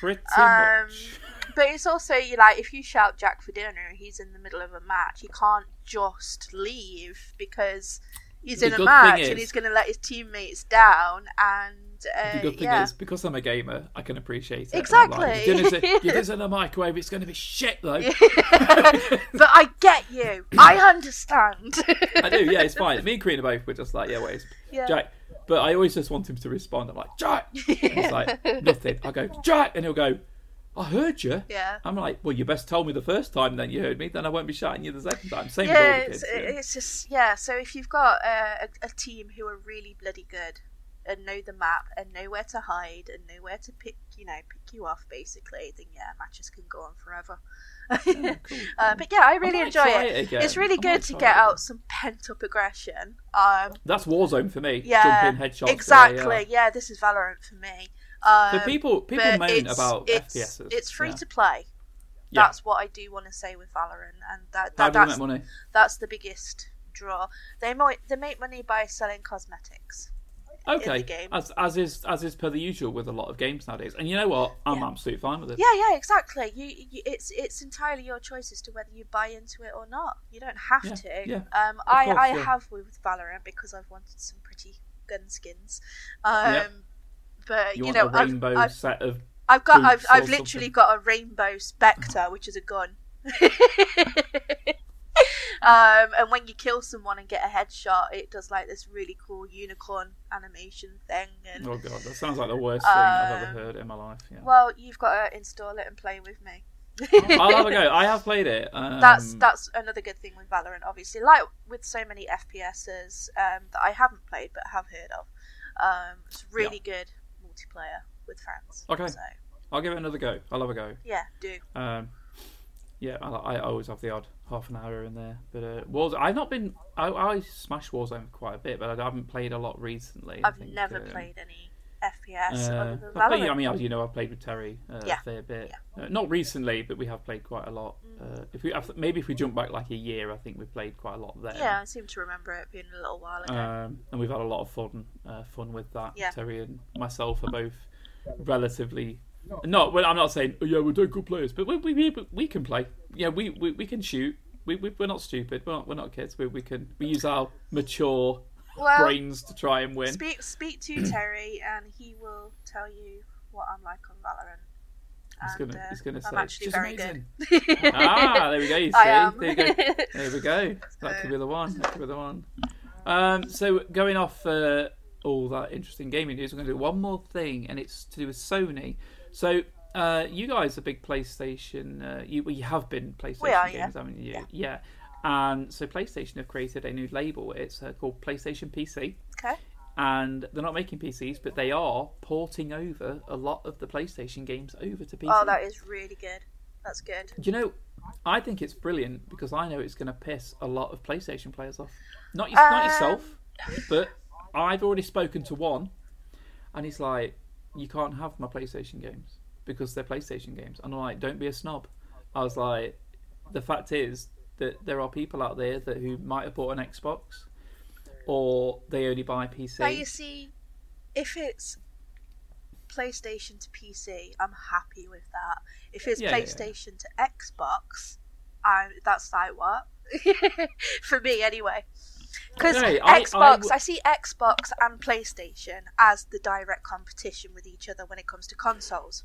Pretty Um, much. (laughs) But it's also you like if you shout Jack for dinner, he's in the middle of a match. He can't just leave because he's The in a match thing and he's going to let his teammates down. And uh, The good thing yeah, is, because I'm a gamer, I can appreciate it. Exactly. Like, dinner's in, your (laughs) dinner's in a microwave, it's going to be shit though. but I get you. I understand. I do, yeah, it's fine. Me and Karina both were just like, yeah, wait, Yeah. Jack. But I always just want him to respond. I'm like, Jack! (laughs) And he's like, nothing. I go, Jack! And he'll go, I heard you. Yeah. I'm like, well, you best told me the first time, then you heard me, then I won't be shouting you the second time. Same yeah, with all it's, the kids. yeah. it's just yeah. So if you've got uh, a, a team who are really bloody good and know the map and know where to hide and know where to pick, you know, pick you off basically, then yeah, matches can go on forever. (laughs) cool. uh, but yeah, I really might enjoy it. it. It's really I good to get out some pent up aggression. Um, That's Warzone for me. yeah, Jumping headshots. exactly. Yeah. this is Valorant for me. Um, So people people moan about it's, FPSs. It's free yeah. to play. Yeah. That's what I do want to say with Valorant, and that, that that's money? that's the biggest draw. They might they make money by selling cosmetics. Okay, as as is as is per the usual with a lot of games nowadays. And you know what? I'm Yeah. absolutely fine with it. Yeah, yeah, exactly. You, you it's it's entirely your choice as to whether you buy into it or not. You don't have Yeah, to. yeah, Um, I course, I yeah. have with Valorant because I've wanted some pretty gun skins. Um, Yep. but You, you, know, a I've, rainbow I've, set of I've got I've I've literally something. got a rainbow spectre, which is a gun. (laughs) (laughs) um, and when you kill someone and get a headshot, it does like this really cool unicorn animation thing. And Oh god, that sounds like the worst thing I've ever Um, heard in my life. Yeah. well, you've got to install it and play with me. (laughs) I'll have a go. I have played it. (laughs) Um, that's that's another good thing with Valorant. Obviously, like with so many FPSs um, that I haven't played but have heard of, um, it's really good multiplayer with friends. Okay. So I'll give it another go. I'll have a go. yeah, do. Um, yeah, I, I always have the odd half an hour in there. But uh, Warzone, I've not been. I, I smash Warzone quite a bit, but I haven't played a lot recently. I I've think, never um, played any FPS Uh, other than I've played- I mean, as you know, I've played with Terry uh, Yeah, a fair bit. Uh, not recently, but we have played quite a lot. Uh, if we maybe if we jump back like a year, I think we played quite a lot there. Yeah, I seem to remember it being a little while ago. Um, and we've had a lot of fun, uh, fun with that. Yeah. Terry and myself are both relatively. Not, well, I'm not saying, oh, yeah, we're doing good players, but we, we, we, we can play. Yeah, we, we, we can shoot. We, we, we're not stupid. We're not, we're not kids. We, we can we use our mature well, brains to try and win. speak speak to (clears throat) Terry, and he will tell you what I'm like on Valorant. He's And, gonna, uh, he's gonna say, I'm it's just very amazing. good. ah, there we go. You (laughs) see, there you go. (laughs) There we go. That could be the one. That could be the one. (laughs) Um, so going off uh, all that interesting gaming news, we're going to do one more thing, and it's to do with Sony. So uh, you guys are big PlayStation. Uh, you well, you have been PlayStation We are, games, yeah. haven't you? Yeah. yeah. And so PlayStation have created a new label. It's uh, called PlayStation PC okay. and they're not making PCs, but they are porting over a lot of the PlayStation games over to PC. Oh, that is really good. That's good. Do you know? I think it's brilliant because I know it's going to piss a lot of PlayStation players off. Not your, not Um, yourself, but I've already spoken to one, and he's like, "You can't have my PlayStation games because they're PlayStation games." And I'm like, "Don't be a snob." I was like, "The fact is that there are people out there that who might have bought an Xbox, or they only buy PC." Now you see, if it's PlayStation to PC, I'm happy with that. If it's Yeah, yeah, yeah. PlayStation to Xbox, I that's like what (laughs) for me anyway. Because No, I- I Xbox, I, w- see Xbox and PlayStation as the direct competition with each other when it comes to consoles.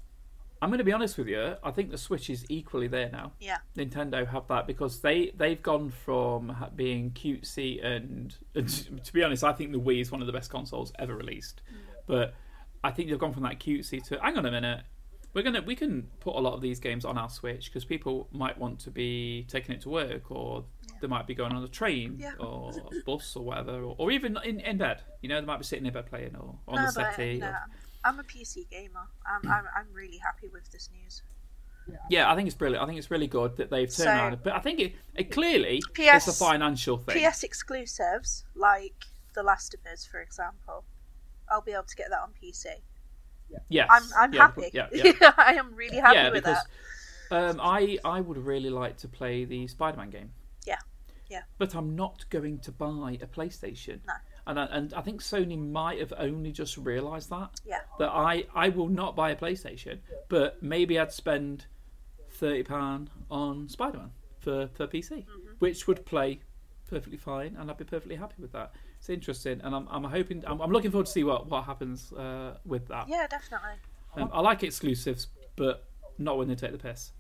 I'm going to be honest with you. I think the Switch is equally there now. Yeah, Nintendo have that because they they've gone from being cutesy and, and (laughs) to be honest, I think the Wii is one of the best consoles ever released. Mm. But I think they've gone from that cutesy to hang on a minute. We're gonna we can put a lot of these games on our Switch because people might want to be taking it to work or they might be going on a train Yeah. or a bus or whatever or, or even in, in bed. You know, they might be sitting in bed playing or on no, the but settee. no, or- I'm a PC gamer. I'm, I'm I'm really happy with this news. Yeah, I think it's brilliant. I think it's really good that they've turned So- around. But I think it, it clearly it's a financial thing. PS exclusives like The Last of Us, for example, I'll be able to get that on PC. Yes, I'm I'm yeah, happy. Yeah, (laughs) yeah. I am really happy yeah, with because that. um, I I would really like to play the Spider-Man game. Yeah. But I'm not going to buy a PlayStation. No. And I, and I think Sony might have only just realised that Yeah, that I I will not buy a PlayStation, but maybe I'd spend thirty pound on Spider-Man for for PC, Mm-hmm. which would play perfectly fine, and I'd be perfectly happy with that. It's interesting, and I'm I'm hoping I'm, I'm looking forward to see what what happens uh, with that. yeah, definitely. Um, I like exclusives, but not when they take the piss.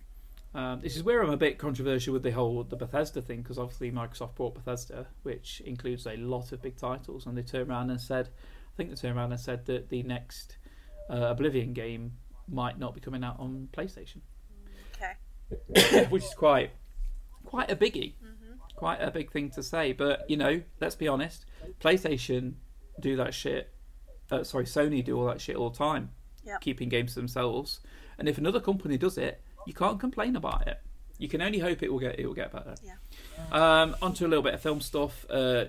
Um, this is where I'm a bit controversial with the whole the Bethesda thing because obviously Microsoft bought Bethesda, which includes a lot of big titles, and they turned around and said, I think they turned around and said that the next uh, Oblivion game might not be coming out on PlayStation, Okay. (coughs) which is quite quite a biggie, quite a big thing to say. But you know, let's be honest, PlayStation do that shit. Uh, sorry, Sony do all that shit all the time, Yeah. keeping games to themselves. And if another company does it, you can't complain about it. You can only hope it will get it will get better. Yeah. Um, onto a little bit of film stuff. Uh,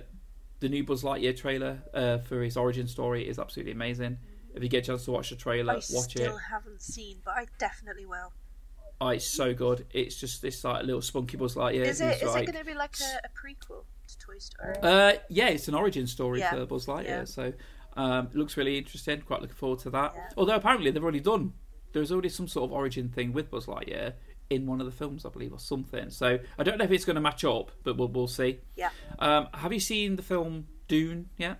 the new Buzz Lightyear trailer uh, for his origin story is absolutely amazing. If you get a chance to watch the trailer, I watch it. I still haven't seen, but I definitely will. Oh, it's so good. It's just this like a little spunky Buzz Lightyear. Is it is like- it going to be like a, a prequel to Toy Story? Uh, yeah, it's an origin story Yeah. for Buzz Lightyear, Yeah. so um, looks really interesting. Quite looking forward to that. Yeah. Although apparently they've already done. There's already some sort of origin thing with Buzz Lightyear in one of the films, I believe, or something. So I don't know if it's going to match up, but we'll we'll see. Yeah. Um, have you seen the film Dune yet?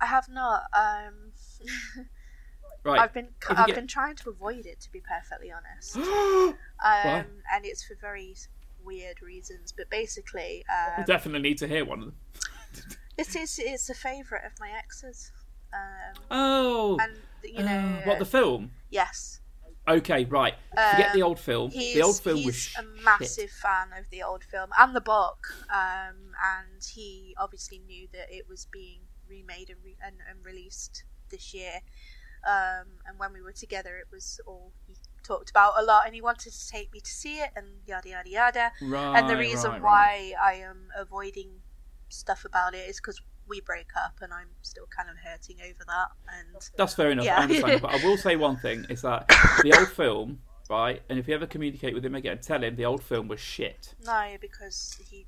I have not. Um, (laughs) Right. I've been I've get- been trying to avoid it, to be perfectly honest. (gasps) Why? Um, and it's for very weird reasons. But basically, um, Definitely need to hear one of them. (laughs) it's it's it's a favourite of my ex's. Um, Oh, and you know, uh, what the film? yes, Okay, right. Forget Um, the old film. he's The old film was a shit. massive fan of the old film and the book. Um, and he obviously knew that it was being remade and, re- and, and released this year. Um, and when we were together, it was all he talked about a lot, and he wanted to take me to see it, and yada yada yada. Right, and the reason right, right. why I am avoiding stuff about it is because we break up, and I'm still kind of hurting over that. And That's fair enough. Yeah. I understand. but I will say one thing: is that the old (laughs) film right? And if you ever communicate with him again, tell him the old film was shit. No, because he.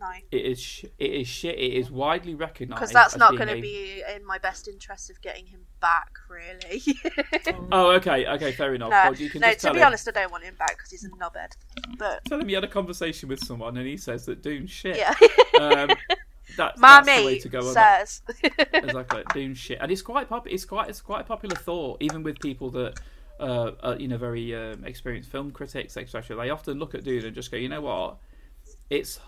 No. It is. Sh- it is shit. It is widely recognised. Because that's not going to a- be in my best interest of getting him back, really. (laughs) Oh, okay, okay, fair enough. no, Well, no to be him, honest, I don't want him back because he's a knobhead. But, tell him you had a conversation with someone and he says that Dune's shit. yeah. Um, (laughs) that's, My that's the way to go. says. (laughs) exactly Dune shit, and it's quite pop. It's quite it's quite a popular thought, even with people that uh, are you know very um, experienced film critics, etc. They often look at Dune and just go, you know what, it's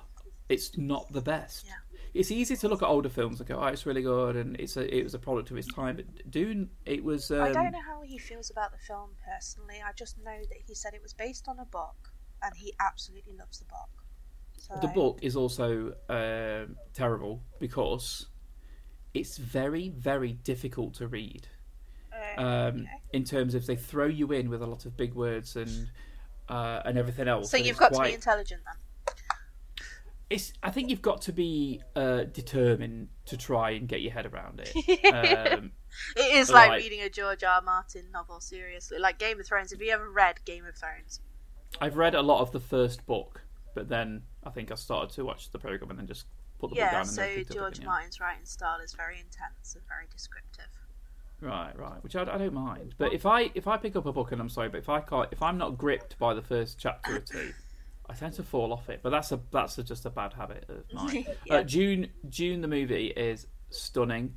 it's not the best. Yeah. It's easy to look at older films and go, oh, it's really good, and it's a it was a product of its time. But Dune, it was. Um, I don't know how he feels about the film personally. I just know that he said it was based on a book, and he absolutely loves the book. So, The book is also um terrible because it's very, very difficult to read. uh, Um, okay. In terms of they throw you in with a lot of big words and uh, and everything else. So you've got to be intelligent then. It's. I think you've got to be uh, determined to try and get your head around it. (laughs) Um, It is like Right. reading a George R. R. Martin novel, seriously. Like Game of Thrones. Have you ever read Game of Thrones? I've read a lot of the first book, but then I think I started to watch the program and then just put the book Yeah, down and so then picked up George. Martin's writing style is very intense and very descriptive. Right, right. Which I, I don't mind. But if I if I pick up a book and I'm sorry, but if I can't, if I'm not gripped by the first chapter or two, (laughs) I tend to fall off it. But that's a that's a, just a bad habit of (laughs) mine. Yeah. uh, Dune Dune the movie is stunning,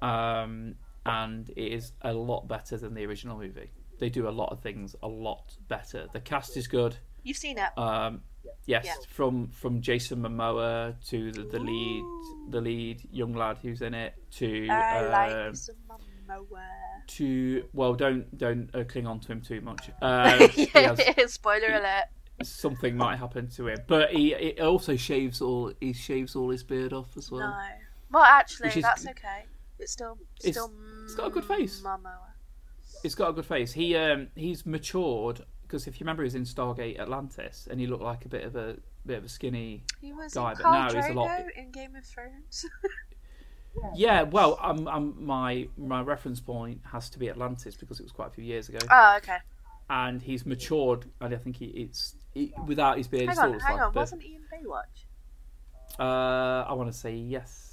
um, and it is a lot better than the original movie. They do a lot of things a lot better. The cast is good. You've seen it. Um, yes, Yeah. from from Jason Momoa to the, the lead the lead young lad who's in it to I like um, some Momoa. to well don't don't uh, cling on to him too much (laughs) um, he has, (laughs) Spoiler alert. something might happen to him but he, he also shaves all he shaves all his beard off as well No. Well, actually, is- that's okay. It's still It's- still. it's got a good face. Momoa. he's got a good face he um he's matured because if you remember he was in Stargate Atlantis and he looked like a bit of a bit of a skinny He was Guy, in but now Khal he's a lot- Drogo in Game of Thrones. (laughs) yeah well um, um my my reference point has to be Atlantis because it was quite a few years ago oh, okay. and he's matured and I think he, it's he, without his beard he Hang on, hang like on. a Wasn't he in Baywatch? Uh, I want to say yes.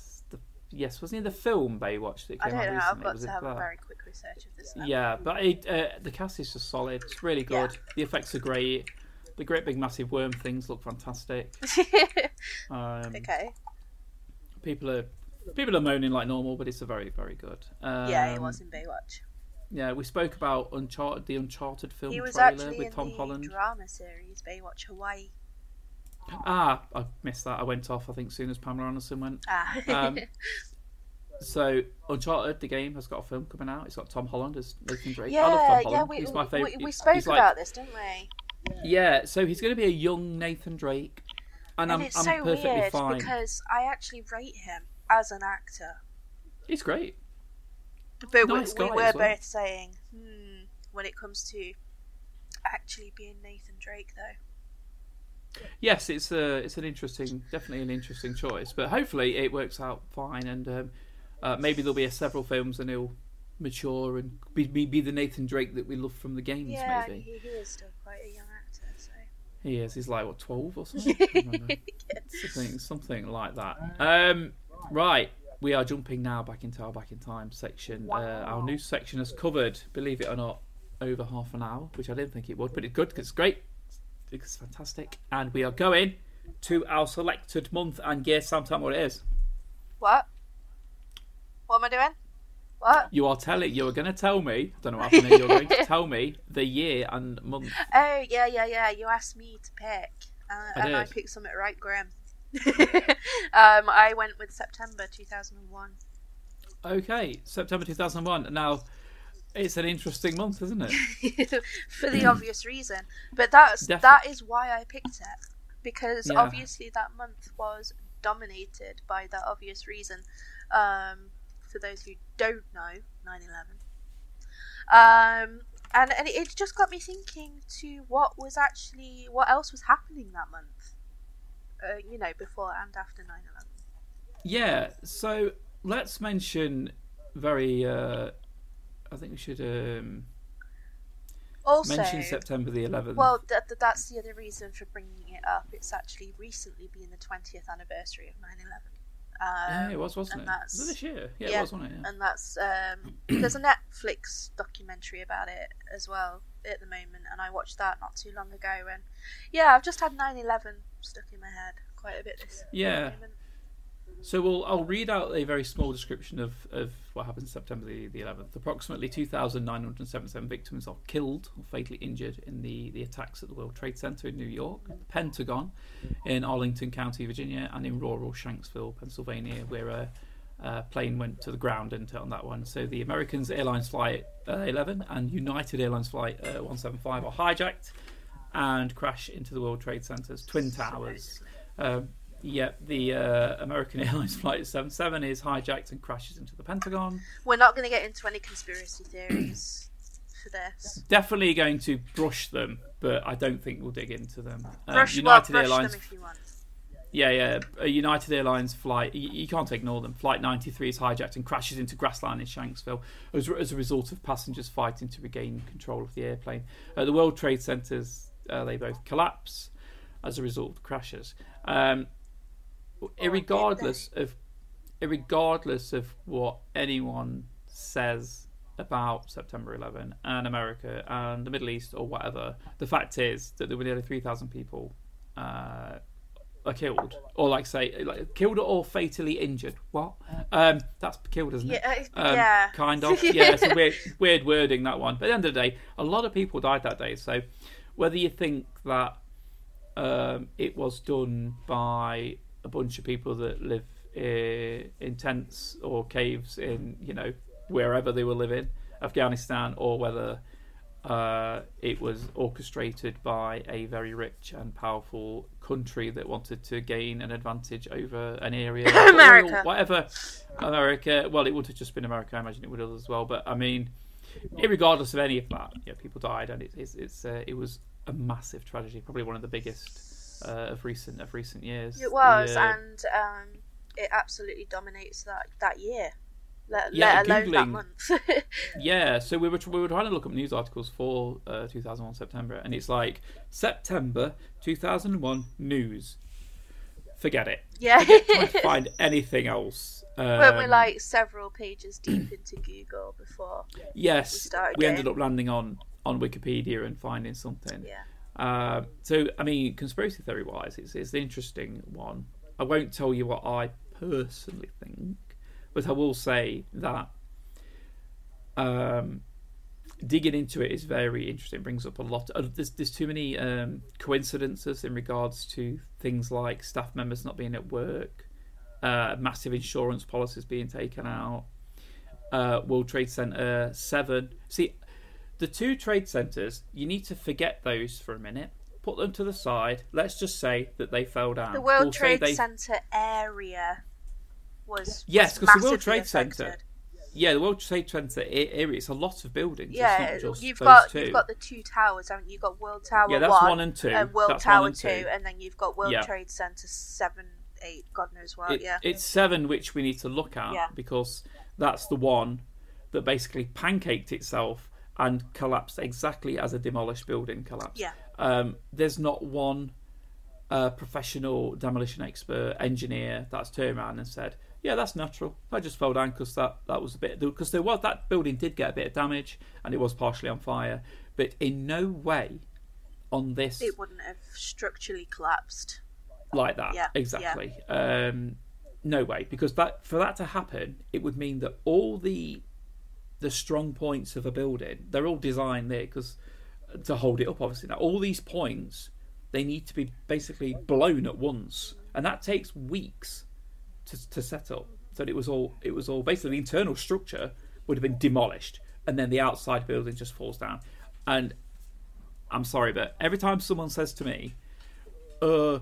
Yes, wasn't in the film Baywatch that came out don't know. recently? I've got Was to it have a very quick research of this. Yeah, but it, uh, the cast is just solid. It's really Yeah. good. The effects are great. The great big massive worm things look fantastic. (laughs) Um, okay. People are people are moaning like normal, but it's a very very good. Um, Yeah, he was in Baywatch. Yeah, we spoke about Uncharted, the Uncharted film He was trailer actually with in Tom the Holland. drama series Baywatch Hawaii. Ah, I missed that. I went off. I think soon as Pamela Anderson went. Ah. Um, (laughs) So Uncharted, the game, has got a film coming out. It's got Tom Holland as Nathan Drake. I love yeah, Tom yeah. We, he's my favorite. we, we spoke he's like- about this, didn't we? Yeah, so he's going to be a young Nathan Drake, and, And I'm it's I'm so perfectly weird fine. because I actually rate him as an actor, He's great. but Nice we, we were well. both saying, hmm, when it comes to actually being Nathan Drake, though. Yes, it's a it's an interesting, definitely an interesting choice. But hopefully it works out fine, and um, uh, maybe there'll be a several films, and he'll mature and be, be be the Nathan Drake that we love from the games. Yeah, maybe he, he is still quite a young actor, so. he is. He's like what twelve or something. (laughs) Something something like that. Um, right, we are jumping now back into our back in time section. Uh, our news section has covered, believe it or not, over half an hour, which I didn't think it would, but it's good because it's great. It's fantastic, and we are going to our selected month. And guess sometime what it is. What? What am I doing? What? You are telling. You are going to tell me. I don't know what happened. You're going to (laughs) tell me the year and month. Oh, yeah, yeah, yeah. You asked me to pick, uh, I and I did. picked something right grim. (laughs) um, I went with September 2001. Okay, September 2001. Now, it's an interesting month, isn't it? (laughs) for the obvious reason. But that's Defi- that is why I picked it because Yeah. obviously that month was dominated by that obvious reason. Um, for those who don't know, 9/11. Um, and and it just got me thinking to what was actually what else was happening that month. Uh, you know, before and after 9/11. Yeah, so let's mention very. Uh, I think we should. Um, Also, mention September the 11th. well, th- th- that's the other reason for bringing it up. It's actually recently been the 20th anniversary of 9/11. Um, yeah, it was, wasn't it? that's- Was it this year? Yeah, yeah, it was, wasn't it? Yeah. and that's um, (clears throat) there's a Netflix documentary about it as well at the moment, and I watched that not too long ago. And yeah, I've just had 9/11 stuck in my head quite a bit this Yeah. moment. So we'll, I'll read out a very small description of, of what happened September the, the 11th. Approximately 2,977 victims are killed or fatally injured in the, the attacks at the World Trade Center in New York, the Pentagon in Arlington County, Virginia, and in rural Shanksville, Pennsylvania, where a, a plane went to the ground and on that one. So the Americans Airlines Flight uh, 11 and United Airlines Flight uh, 175 are hijacked and crash into the World Trade Center's Twin Towers. Um, Yep, the uh, American (laughs) Airlines Flight 77 is hijacked and crashes into the Pentagon. We're not going to get into any conspiracy theories for this. Definitely going to brush them, but I don't think we'll dig into them. Um, Brush, well, United brush Airlines, them if you want. yeah, yeah, a United Airlines flight. You, you can't ignore them. Flight 93 is hijacked and crashes into grassland in Shanksville as, as a result of passengers fighting to regain control of the airplane. Uh, the World Trade Centers uh, they both collapse as a result of crashes. Um, irregardless of irregardless of what anyone says about September 11 and America and the Middle East or whatever, the fact is that there were nearly 3,000 people uh, are killed, or like say, like killed or fatally injured. What? Um, that's killed, isn't it? Yeah, uh, Um, yeah. kind of. (laughs) Yeah, it's a weird, weird wording that one. But at the end of the day, a lot of people died that day. So whether you think that um, it was done by a bunch of people that live i- in tents or caves in, you know, wherever they were living, Afghanistan, or whether uh, it was orchestrated by a very rich and powerful country that wanted to gain an advantage over an area, (laughs) America. whatever. America. Well, it would have just been America. I imagine it would have as well. But I mean, regardless of any of that, yeah, people died, and it, it's it's uh, it was a massive tragedy, probably one of the biggest uh, of recent of recent years. It was, uh, and um, it absolutely dominates that that year, let, Yeah, let alone that month. (laughs) Yeah, so we were we were trying to look up news articles for uh, 2001 September, and it's like September 2001 news. Forget it. yeah, Trying to (laughs) find anything else. Um, weren't we like several pages deep into Google before? yes, we started we ended up landing on on Wikipedia and finding something. Yeah, Uh, so, I mean, conspiracy theory wise, it's, it's an interesting one. I won't tell you what I personally think, but I will say that um, digging into it is very interesting. It brings up a lot. Of, there's, there's too many um, coincidences in regards to things like staff members not being at work, uh, massive insurance policies being taken out, uh, World Trade Center 7. See, the two trade centers, you need to forget those for a minute. Put them to the side. Let's just say that they fell down. the World Trade they- Center area was Yes, because the World Trade Center. Yeah, the World Trade Center area. It's a lot of buildings. Yeah, it's not just you've got two. you've got the two towers, haven't you? You've got World Tower yeah, that's one, one and two. and World that's Tower and two, and then you've got World Yeah. Trade Center seven, eight, God knows what. It- yeah, It's seven, which we need to look at Yeah. because that's the one that basically pancaked itself and collapsed exactly as a demolished building collapsed. Yeah. Um, there's not one uh, professional demolition expert engineer that's turned around and said, "Yeah, that's natural. I just fell down because that that was a bit because there was that building did get a bit of damage and it was partially on fire, but in no way on this it wouldn't have structurally collapsed. like that. Yeah, exactly. Um, no way, because that for that to happen, it would mean that all the the strong points of a building they're all designed there because to hold it up. Obviously, now all these points they need to be basically blown at once, and that takes weeks to to set up. So it was all it was all basically the internal structure would have been demolished, and then the outside building just falls down. And I'm sorry, but every time someone says to me, uh,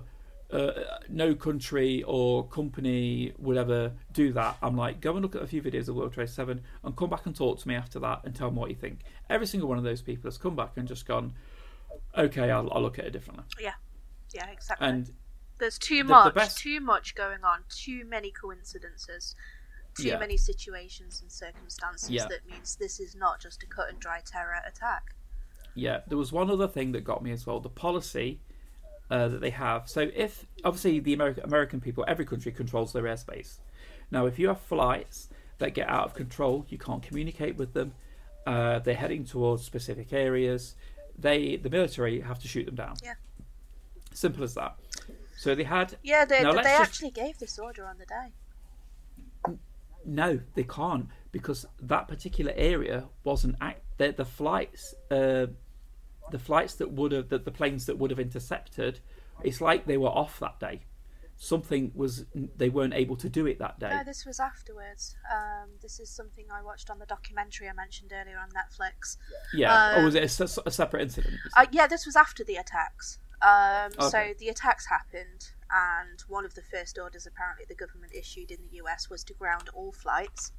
uh, no country or company would ever do that. I'm like, go and look at a few videos of World Trade 7 and come back and talk to me after that and tell me what you think. Every single one of those people has come back and just gone, okay, I'll, I'll look at it differently. Yeah, yeah, exactly. And There's too the- the much, best- too much going on, too many coincidences, too Yeah. many situations and circumstances Yeah. that means this is not just a cut and dry terror attack. yeah, there was one other thing that got me as well. The policy uh, that they have. So if obviously the American American people, every country controls their airspace. Now, if you have flights that get out of control, you can't communicate with them. Uh, they're heading towards specific areas. They, the military, have to shoot them down. Yeah. Simple as that. So they had Yeah, they, Now, they just- actually gave this order on the day. No, they can't because that particular area wasn't act. The, the flights, uh, the flights that would have, that the planes that would have intercepted, it's like they were off that day. Something was they weren't able to do it that day. No, this was afterwards. Um, this is something I watched on the documentary I mentioned earlier on Netflix. yeah, uh, or was it a, a separate incident? Uh, yeah, this was after the attacks. Um, So the attacks happened, and one of the first orders apparently the government issued in the US was to ground all flights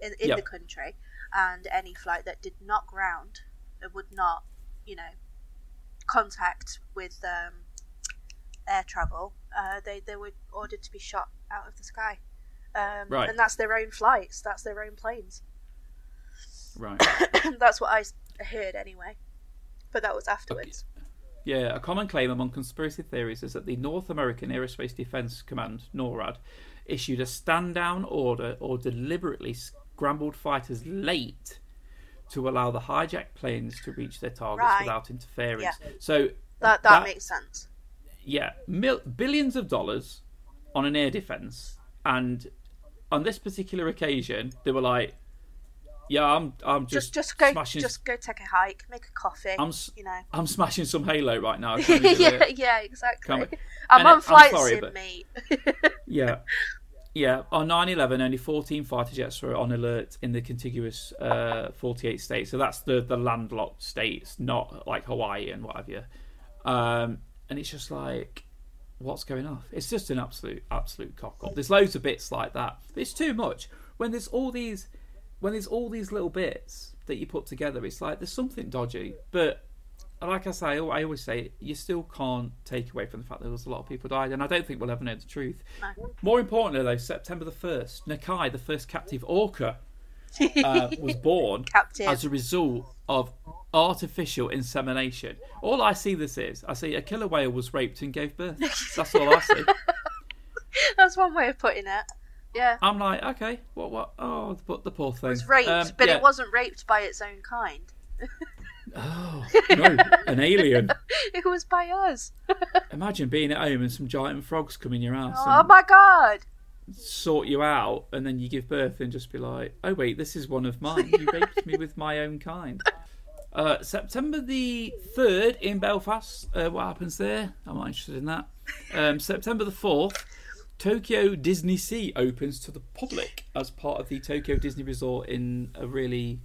in, in Yep. the country, and any flight that did not ground uh, would not, you know, contact with um, air travel. Uh, they they were ordered to be shot out of the sky. Um, Right. And that's their own flights. That's their own planes. right. (coughs) that's what I heard anyway. But that was afterwards. Yeah, a common claim among conspiracy theories is that the North American Aerospace Defense Command (NORAD) issued a stand-down order or deliberately scrambled fighters late to allow the hijacked planes to reach their targets Right. without interference. Yeah. So That, that makes sense. yeah, mil- billions of dollars on an air defense, and on this particular occasion, they were like, "Yeah, I'm, I'm Just just, just go smashing, just go take a hike, make a coffee. I'm, you know. I'm smashing some Halo right now." (laughs) Can we do yeah, it?" yeah, exactly. I'm And on it- I'm flight sorry, sim, but- mate. (laughs) Yeah. Yeah, on 9 11, only 14 fighter jets were on alert in the contiguous uh, 48 states. So that's the, the landlocked states, not like Hawaii and what have you. Um, and it's just like, what's going on? It's just an absolute, absolute cock up. There's loads of bits like that. It's too much. When there's all these, when there's all these little bits that you put together, it's like there's something dodgy. But like I say, I always say, you still can't take away from the fact that there was a lot of people died, and I don't think we'll ever know the truth. More importantly, though, September the 1st, Nakai, the first captive orca, (laughs) uh, was born Captive. as a result of artificial insemination. All I see this is, I see a killer whale was raped and gave birth. That's all I see. (laughs) That's one way of putting it. Yeah. I'm like, okay, what, what? Oh, but the poor thing. It was raped, Um, but yeah. it wasn't raped by its own kind. (laughs) Oh, no, an alien. (laughs) It was by us. (laughs) Imagine being at home and some giant frogs come in your house Oh my god. sort you out, and then you give birth and just be like, oh, wait, this is one of mine. You raped me with my own kind. (laughs) Uh, September the 3rd in Belfast. Uh, what happens there? I'm not interested in that. Um, September the 4th, Tokyo Disney Sea opens to the public as part of the Tokyo Disney Resort in a really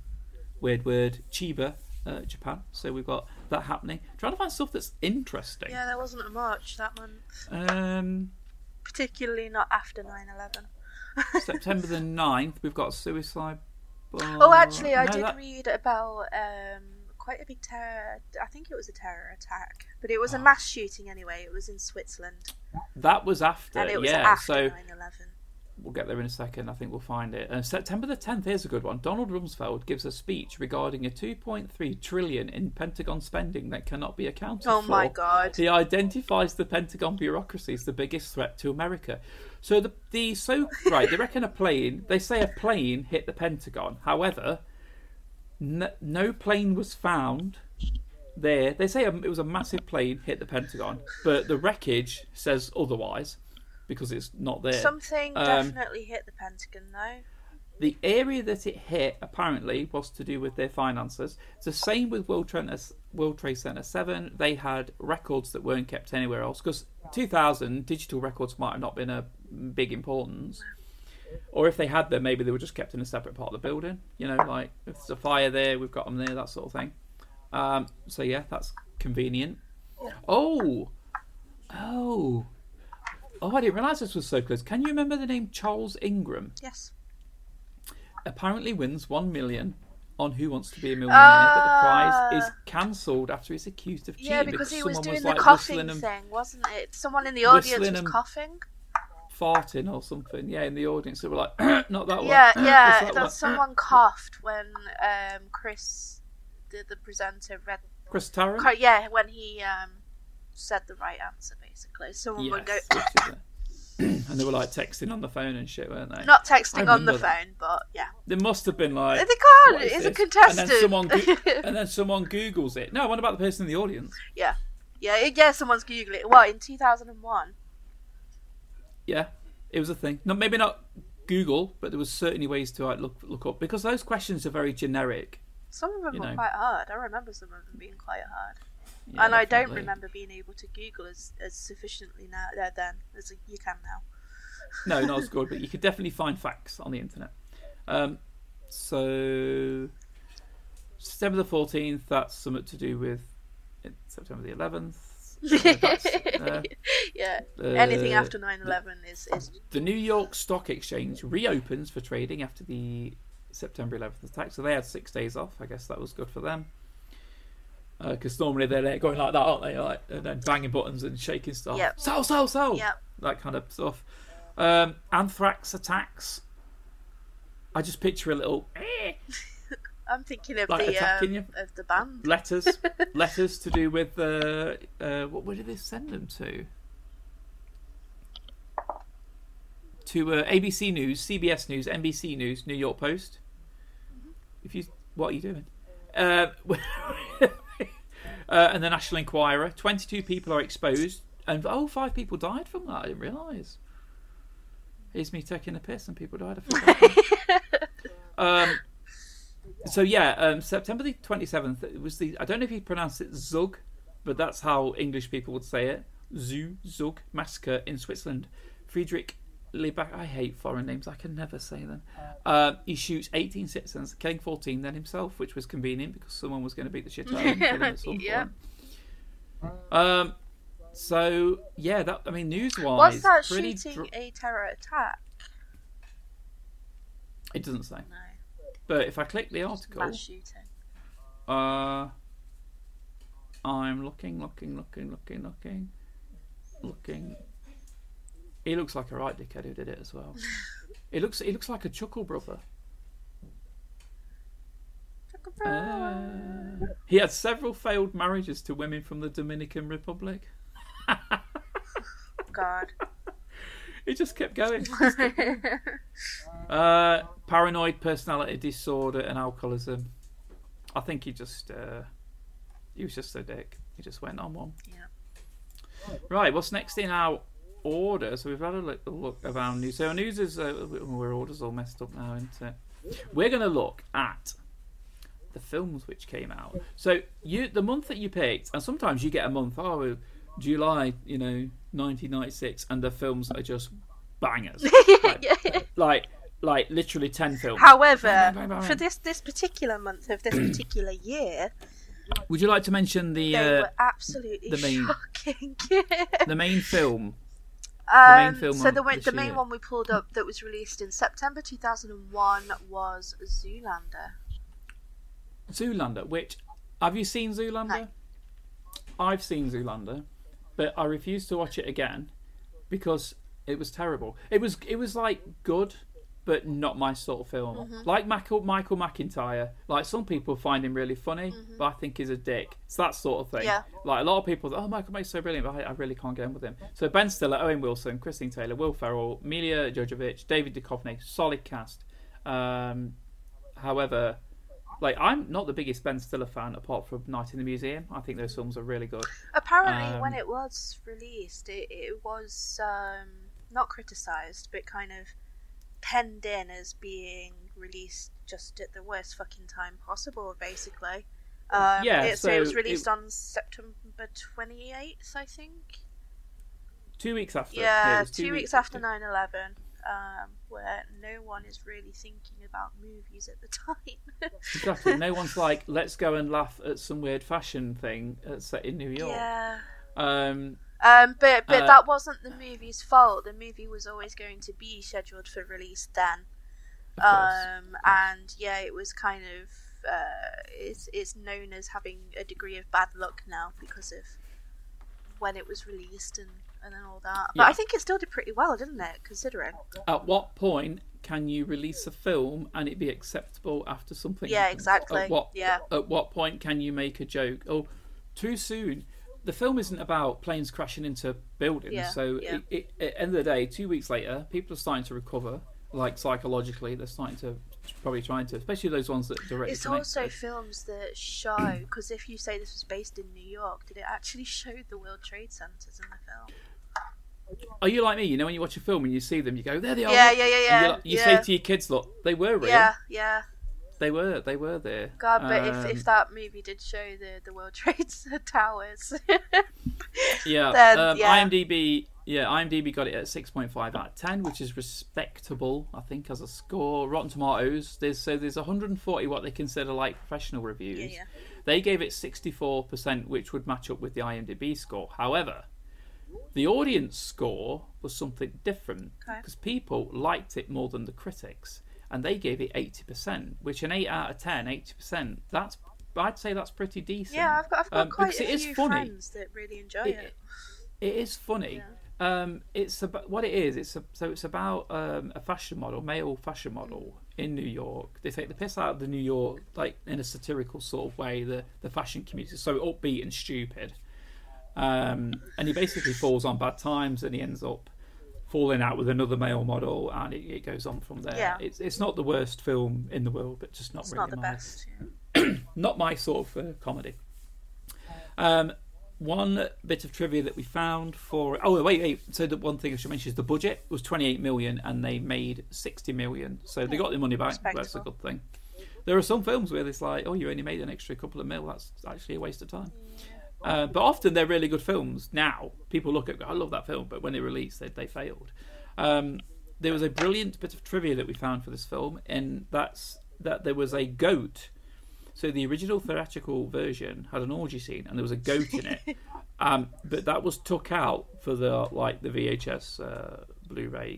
weird word, Chiba, uh, Japan. So we've got that happening. Trying to find stuff that's interesting. Yeah, there wasn't much that month. Um, Particularly not after 9 11. (laughs) September the 9th, we've got Suicide. Oh, actually, I no, did that- read about um, quite a big terror. I think it was a terror attack, but it Oh. was a mass shooting anyway. It was in Switzerland, That was after, and it was yeah. after so 9 11. We'll get there in a second. I think we'll find it. Uh, September the 10th. Here's a good one. Donald Rumsfeld gives a speech regarding a 2.3 trillion in Pentagon spending that cannot be accounted Oh for. Oh my god. He identifies the Pentagon bureaucracy as the biggest threat to America. So the the so right, they reckon a plane. They say a plane hit the Pentagon. However, no, no plane was found there. They say it was a massive plane hit the Pentagon, but the wreckage says otherwise because it's not there. Something Um, definitely hit the Pentagon, though. The area that it hit apparently was to do with their finances. It's the same with World Trade, World Trade Center 7. They had records that weren't kept anywhere else because 2000 digital records might have not been a big importance. Or if they had them, maybe they were just kept in a separate part of the building. You know, like if there's a fire there, we've got them there, that sort of thing. Um, so yeah, that's convenient. Oh, oh, oh! I didn't realize this was so close. Can you remember the name Charles Ingram? Yes. apparently wins one million on Who Wants to Be a Millionaire, but the prize is Ah. cancelled after he's accused of cheating Yeah, because he was doing was the like coughing thing, wasn't it? Someone in the audience was coughing. farting or something. Yeah, in the audience they were like, (clears throat) "Not that one." (clears throat) Yeah, yeah. that That one." someone coughed when um, Chris, the, the presenter, read Chris Tarrant. Yeah, when he um, said the right answer, basically. Someone would go, Yes, is it. (clears throat) and they were like texting on the phone and shit, weren't they? not texting on the remember that. phone, but yeah. There must have been like. They can't. "What is It's a contestant. And then someone, go- (laughs) and then someone Googles it. No, what about the person in the audience? Yeah. Yeah, it- yeah, someone's Googling it. Well, in 2001. Yeah, it was a thing. No, maybe not Google, but there was certainly ways to like look look up because those questions are very generic. Some of them You were know. quite hard. I remember some of them being quite hard. Yeah, and I don't remember being able to Google as, as sufficiently now uh, then as you can now. (laughs) No, not as good, but you could definitely find facts on the internet. Um, so September the fourteenth. That's something to do with uh, September the eleventh. (laughs) uh, yeah. Anything uh, after 9/11 is is The New York Stock Exchange reopens for trading after the September 11th attack, so they had six days off. I guess that was good for them. Because normally they're going like that, aren't they? Like and then banging buttons and shaking stuff. Yep. Sell, sell, sell. Yep. That kind of stuff. Um, anthrax attacks. I just picture a little (laughs) I'm thinking of Like the um, of the band. letters, (laughs) letters to do with uh, uh, what? Where did they send them to? To uh, ABC News, CBS News, NBC News, New York Post. If you, what are you doing? Uh, (laughs) uh, and the National Enquirer. Twenty-two people are exposed, and oh, five people died from that. I didn't realise. Here's me taking a piss, and people died. Forgot. (laughs) um, so yeah, um, September the twenty seventh. It was the. I don't know if you pronounce it Zug, but that's how English people would say it. Zoo Zug massacre in Switzerland. Friedrich Lebach. I hate foreign names. I can never say them. Uh, he shoots eighteen citizens, killing fourteen, then himself, which was convenient because someone was going to beat the shit out of him. him at (laughs) some Yeah. point. Um. So yeah, that I mean, news wise, Was that shooting dr- a terror attack? it doesn't say, No, but if I click the article, mass shooting. Uh, I'm looking, looking, looking, looking, looking, looking. He looks like a right dickhead who did it as well. He looks, he looks like a chuckle brother. Uh, he had several failed marriages to women from the Dominican Republic. (laughs) God. He just kept going. (laughs) Uh, paranoid personality disorder and alcoholism. I think he just, uh, he was just a dick. He just went on one. Yeah. Right, what's next in our order? So we've had a look, a look around news. So our news is uh, our order's all messed up now, isn't it? We're going to look at the films which came out. So you, the month that you picked, and sometimes you get a month. Oh, July, you know, 1996, and the films are just bangers. (laughs) like, like, like literally ten films. However, Bang, bang, bang, for this this particular month of this (clears throat) particular year, Would you like to mention the they uh, were absolutely the main- shocking. (laughs) the main film? Um, main film so the, the main year? one we pulled up that was released in September 2001 was Zoolander. Zoolander, which have you seen Zoolander? No. I've seen Zoolander, but I refused to watch it again because it was terrible. It was it was like good, but not my sort of film. Mm-hmm. Like Michael Michael McIntyre, like some people find him really funny, but I think he's a dick. It's that sort of thing. Mm-hmm. Yeah. Like a lot of people, oh Michael May's so brilliant, but I, I really can't get on with him. So Ben Stiller, Owen Wilson, Christine Taylor, Will Ferrell, Milla Jovovich, David Duchovny, solid cast. Um, however, like I'm not the biggest Ben Stiller fan apart from Night in the Museum. I think those films are really good. Apparently, Um, when it was released, it, it was um, not criticised, but kind of penned in as being released just at the worst fucking time possible, basically. Um, Yeah, it, so, it was released it- on September 28th, I think. Two weeks after. Yeah, it was two, weeks after 9 11, um, where no one is really thinking about movies at the (laughs) time. Exactly. No one's (laughs) like, let's go and laugh at some weird fashion thing set in New York. yeah. Um, Um, but but Uh, that wasn't the movie's fault. The movie was always going to be scheduled for release then. Um, and yeah, it was kind of uh, it's it's known as having a degree of bad luck now because of when it was released and and then all that. But Yeah. I think it still did pretty well, didn't it? Considering. At what point can you release a film and it be acceptable after something? Yeah, happens? exactly. At what? Yeah. At what point can you make a joke? Oh, too soon. The film isn't about planes crashing into buildings. Yeah, so yeah. It, it, at the end of the day, two weeks later, people are starting to recover. Like psychologically, they're starting to probably trying to, especially those ones that direct. It's also films that show because if you say this was based in New York, did it actually show the World Trade Centers in the film? Are you like me? You know, when you watch a film and you see them, you go, "There they are." Yeah, look." yeah, yeah, yeah, like- you yeah. say to your kids, "Look, they were real. Yeah, yeah. They were. They were there." God, but Um, if, if that movie did show the the World (laughs) Trade Towers, Yeah. (laughs) Then, um, yeah. IMDb. Yeah, IMDb got it at six point five out of ten, which is respectable, I think, as a score. Rotten Tomatoes. There's so there's 140 what they consider like professional reviews. yeah, yeah. They gave it 64 percent, which would match up with the IMDb score. However, the audience score was something different Okay. because people liked it more than the critics, and they gave it 80 percent, which an eight out of 10, 80 percent. That's I'd say that's pretty decent. Yeah, I've got, I've got Um, quite a few funny. friends that really enjoy It- it. It is funny. Um, it's about what it is. It's a, so it's about um, a fashion model, male fashion model in New York. They take the piss out of the New York, like in a satirical sort of way. The the fashion community is so upbeat and stupid, um, and he basically falls on bad times, and he ends up falling out with another male model, and it, it goes on from there. Yeah. It's it's not the worst film in the world, but just not It's really not the my best. yeah. (clears throat) not my sort of uh, comedy. Um, one bit of trivia that we found for oh wait wait so the one thing I should mention is the budget was 28 million and they made 60 million so they got their money back that's a good thing there are some films where it's like oh you only made an extra couple of mil that's actually a waste of time uh, but often they're really good films now people look at I love that film but when they released they, they failed um, there was a brilliant bit of trivia that we found for this film and that's that there was a goat so the original theatrical version had an orgy scene, and there was a goat in it. (laughs) um, but that was took out for the like the VHS uh, Blu-ray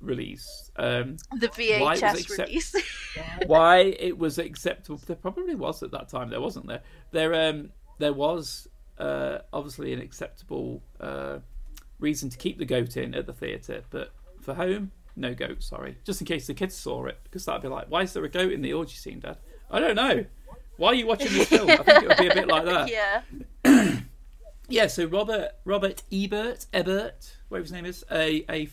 release. Um, The Why VHS accept- release. (laughs) why it was acceptable? There probably was at that time. There wasn't there. There um there was uh, obviously an acceptable uh, reason to keep the goat in at the theatre, but for home, no goat. Sorry, just in case the kids saw it, because that'd be like, why is there a goat in the orgy scene, Dad? I don't know. Why are you watching this film? I think it would be a bit like that. yeah. (laughs) (clears throat) Yeah, so Robert Robert Ebert Ebert, whatever his name is, a a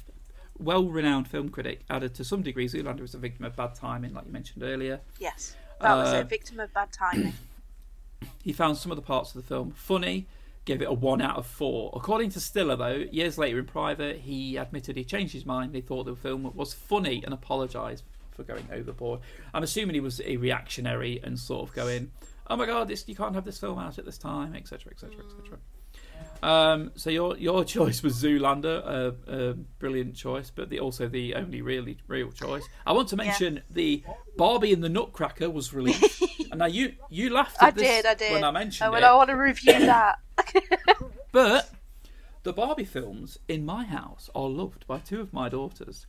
well-renowned film critic, added to some degree Zoolander was a victim of bad timing, like you mentioned earlier. Yes. That was Uh, a victim of bad timing. He found some of the parts of the film funny, gave it a one out of four. According to Stiller, though, years later in private, he admitted he changed his mind. He thought the film was funny and apologised for going overboard. I'm assuming he was a reactionary and sort of going, "Oh my God, this you can't have this film out at this time," etc., etc., etc. Um, so your your (laughs) choice was Zoolander, a, a brilliant choice, but the, also the only really real choice. I want to mention the Barbie and the Nutcracker was released, (laughs) and now you you laughed I at this did, I did. when I mentioned Oh, it, I want to review that. (laughs) but the Barbie films in my house are loved by two of my daughters,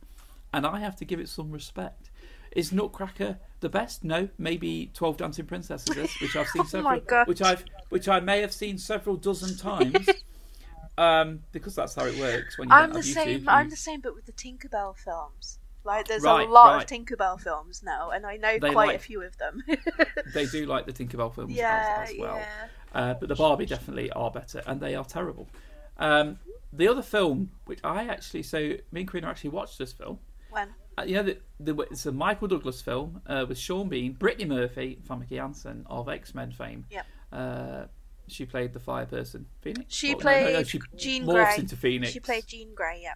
and I have to give it some respect. Is Nutcracker the best? No, maybe Twelve Dancing Princesses which I've seen (laughs) Oh several, my God. which I've which I may have seen several dozen (laughs) times. um, because that's how it works when you I'm the same. YouTube. I'm you- the same, but with the Tinkerbell films. Like, there's Right, a lot right. of Tinkerbell films now, and I know They quite a few of them. (laughs) They do like the Tinkerbell films yeah, as, as well. yeah. Uh, but the Barbie definitely are better, and they are terrible. Um, the other film, which I actually, so me and Karina actually watched this film. When? Uh, you know, the, the, it's a Michael Douglas film uh, with Sean Bean, Brittany Murphy, Famke Janssen of X Men fame. Yep. Uh, she played the fire person, Phoenix. She Oh, no, no, no, played she Jean morphs Grey. into Phoenix. She played Jean Grey, yeah.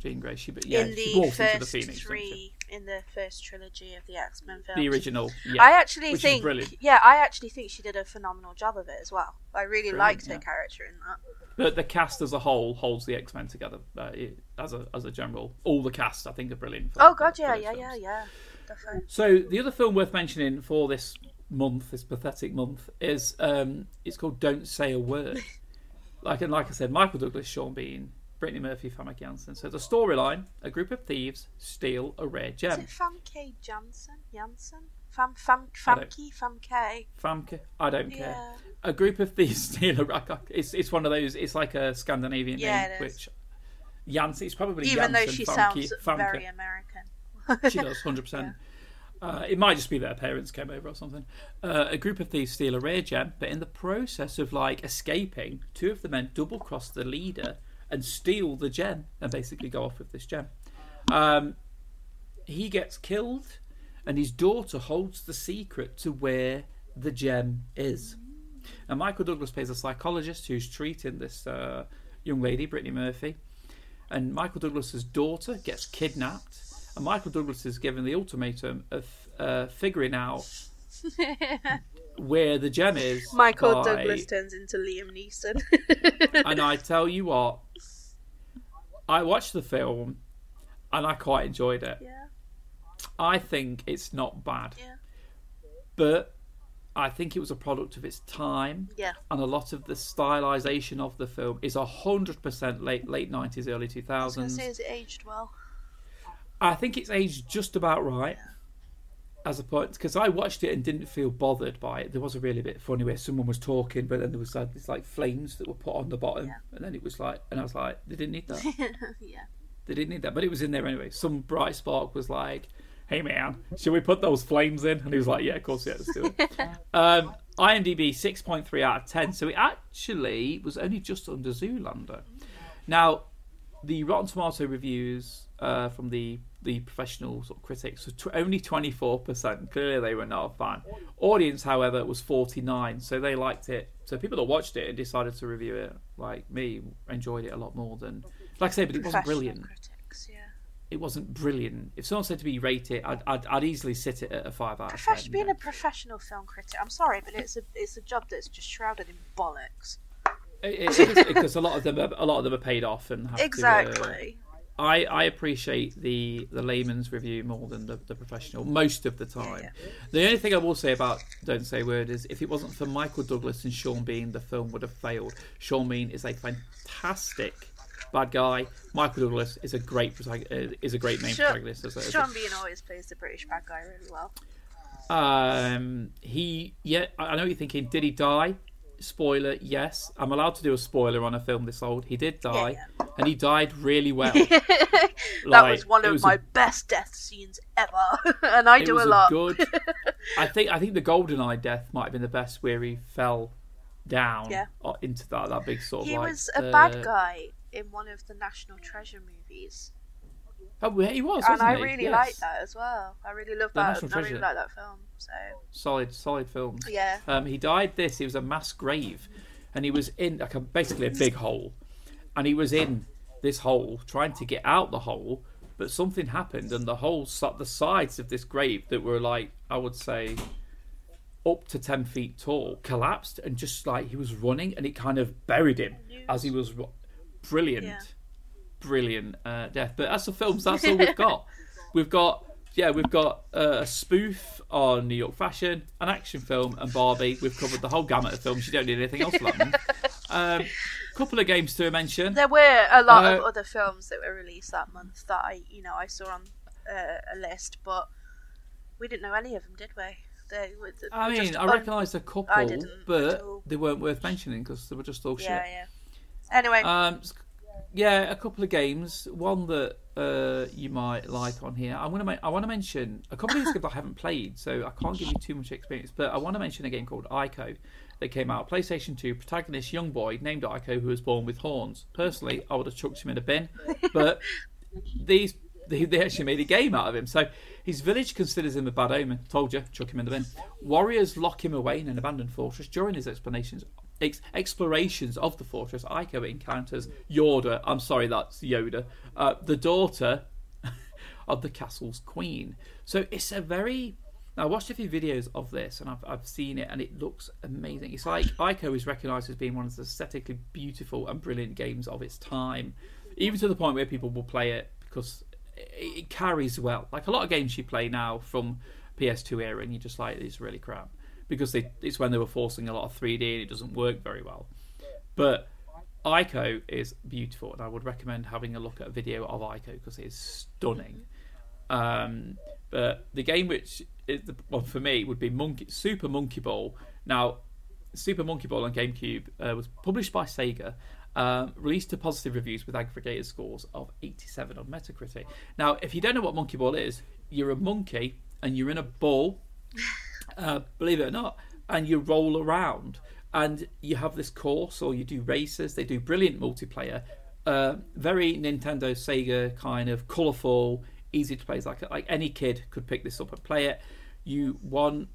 Jean Grey. She, yeah, in she morphs into the Phoenix. three, in the first trilogy of the X Men films. The original. Yeah. I actually think, yeah, I actually think she did a phenomenal job of it as well. I really Brilliant, liked her yeah. character in that. the, the cast as a whole holds the X Men together uh, it- as a as a general. All the cast, I think, are brilliant. for- Oh god, for yeah, those yeah, yeah, films. yeah, definitely. So the other film worth mentioning for this month, this pathetic month, is um, it's called Don't Say a Word. (laughs) like and like I said, Michael Douglas, Sean Bean, Brittany Murphy, Famke Janssen. So the storyline: a group of thieves steal a rare Is gem. it Famke Janssen? Janssen? Fam Fam Famke Famke? Famke, I don't care. Yeah. A group of thieves (laughs) steal a rack. It's it's one of those. It's like a Scandinavian Yeah, name, is. which Janssen. It's probably Even though Janssen, she Famke, sounds Famke. very American. she does, hundred percent. (laughs) Uh, it might just be that her parents came over or something. Uh, a group of thieves steal a rare gem, but in the process of like escaping, two of the men double cross the leader and steal the gem and basically go off with this gem. Um, he gets killed, and his daughter holds the secret to where the gem is. And Michael Douglas plays a psychologist who's treating this uh, young lady, Brittany Murphy. And Michael Douglas's daughter gets kidnapped, and Michael Douglas is given the ultimatum of uh, figuring out (laughs) where the gem is. Michael by- Douglas turns into Liam Neeson. and I tell you what, I watched the film, and I quite enjoyed it. yeah, I think it's not bad, yeah, but I think it was a product of its time. yeah. and a lot of the stylization of the film is hundred percent late late nineties, early 2000s. I was going to thousands. say, is it aged well? I think it's aged just about right. As a point, because I watched it and didn't feel bothered by it. There was a really bit funny where someone was talking, but then there was like these like flames that were put on the bottom, Yeah. and then it was like, and I was like, they didn't need that. (laughs) yeah. they didn't need that, but it was in there anyway. Some bright spark was like, "Hey man, should we put those flames in?" And he was like, "Yeah, of course, yeah, let's do it." (laughs) um, IMDb six point three out of ten, so it actually was only just under Zoolander. Now, the Rotten Tomato reviews uh, from the the professional sort of critics were tw- only twenty four percent. Clearly, they were not a fan. Audience, however, was forty nine, so they liked it. So people that watched it and decided to review it, like me, enjoyed it a lot more than. Like I say, but it wasn't brilliant Critics, yeah. it wasn't brilliant. If someone said to me rate it, I'd, I'd, I'd easily sit it at a five out of Profes- ten. being you a professional film critic, I'm sorry, but it's a it's a job that's just shrouded in bollocks. It- it because a lot of them, are, a lot of them are paid off and have Exactly. To, uh, I, I appreciate the the layman's review more than the, the professional most of the time. Yeah, The only thing I will say about Don't Say a Word is if it wasn't for Michael Douglas and Sean Bean, the film would have failed. Sean Bean is a fantastic bad guy. Michael Douglas is a great protag- uh, is a great main Sure. protagonist. As a, as Sean Bean always plays the British bad guy really well. Um, he, yeah, I I know you're thinking. Did he die? Spoiler, yes. I'm allowed to do a spoiler on a film this old. He did die, Yeah, and he died really well. (laughs) that Like, was one of was my a- best death scenes ever, (laughs) and I do a lot. good. (laughs) I think I think the GoldenEye death might have been the best, where he fell down Yeah. into that that big sort of he like. was a uh, bad guy in one of the National Treasure movies, Oh, he was, and I he? really Yes. like that as well. I really love The that. National I really Treasure. like that film. So Solid, solid films. yeah, Um, he died this. He was a mass grave, and he was in like a, basically a big hole, and he was in this hole trying to get out the hole, but something happened, and the hole, the sides of this grave that were like I would say up to ten feet tall, collapsed, and just like he was running, and it kind of buried him as he was. ru- Brilliant, Yeah. brilliant uh, death. But as for films, that's all we've got. (laughs) We've got yeah, we've got uh, a spoof on New York fashion, an action film, and Barbie. We've covered the whole gamut of films. You don't need anything else for that month. (laughs) Um, couple of games to mention. there were a lot of Uh, other films that were released that month that I, you know, I saw on uh, a list, but we didn't know any of them, did we? They were th- I mean, just I un- recognised a couple, I didn't at but they weren't worth mentioning because they were just all Yeah, shit. yeah. Yeah. Anyway, Um, s- yeah, a couple of games. One that uh, you might like on here. I want to. Ma- I want to mention a couple of these games I haven't played, so I can't give you too much experience. But I want to mention a game called Ico that came out PlayStation Two. Protagonist, young boy named Ico, who was born with horns. Personally, I would have chucked him in a bin, but these they, they actually made a game out of him. So his village considers him a bad omen. Told you, chuck him in the bin. Warriors lock him away in an abandoned fortress. During his explanations, ex- explorations of the fortress, Ico encounters Yoda. I'm sorry, that's Yoda. Uh, the daughter (laughs) of the castle's queen. So it's a very. I watched a few videos of this and I've, I've seen it and it looks amazing. It's like Ico is recognised as being one of the aesthetically beautiful and brilliant games of its time, even to the point where people will play it because it, carries well. Like a lot of games you play now from PS2 era and you're just like, it's really crap because they, it's when they were forcing a lot of 3D and it doesn't work very well. But Ico is beautiful, and I would recommend having a look at a video of Ico because it is stunning. Um, but the game which is the one for me would be Monkey Super Monkey Ball. Now, Super Monkey Ball on GameCube uh, was published by Sega. Um, released to positive reviews with aggregated scores of 87 on Metacritic. Now, if you don't know what Monkey Ball is, you're a monkey and you're in a ball, (laughs) uh, believe it or not, and you roll around, and you have this course, or you do races. They do brilliant multiplayer, uh, very Nintendo Sega kind of colourful, easy to play. It's like like any kid could pick this up and play it. You one,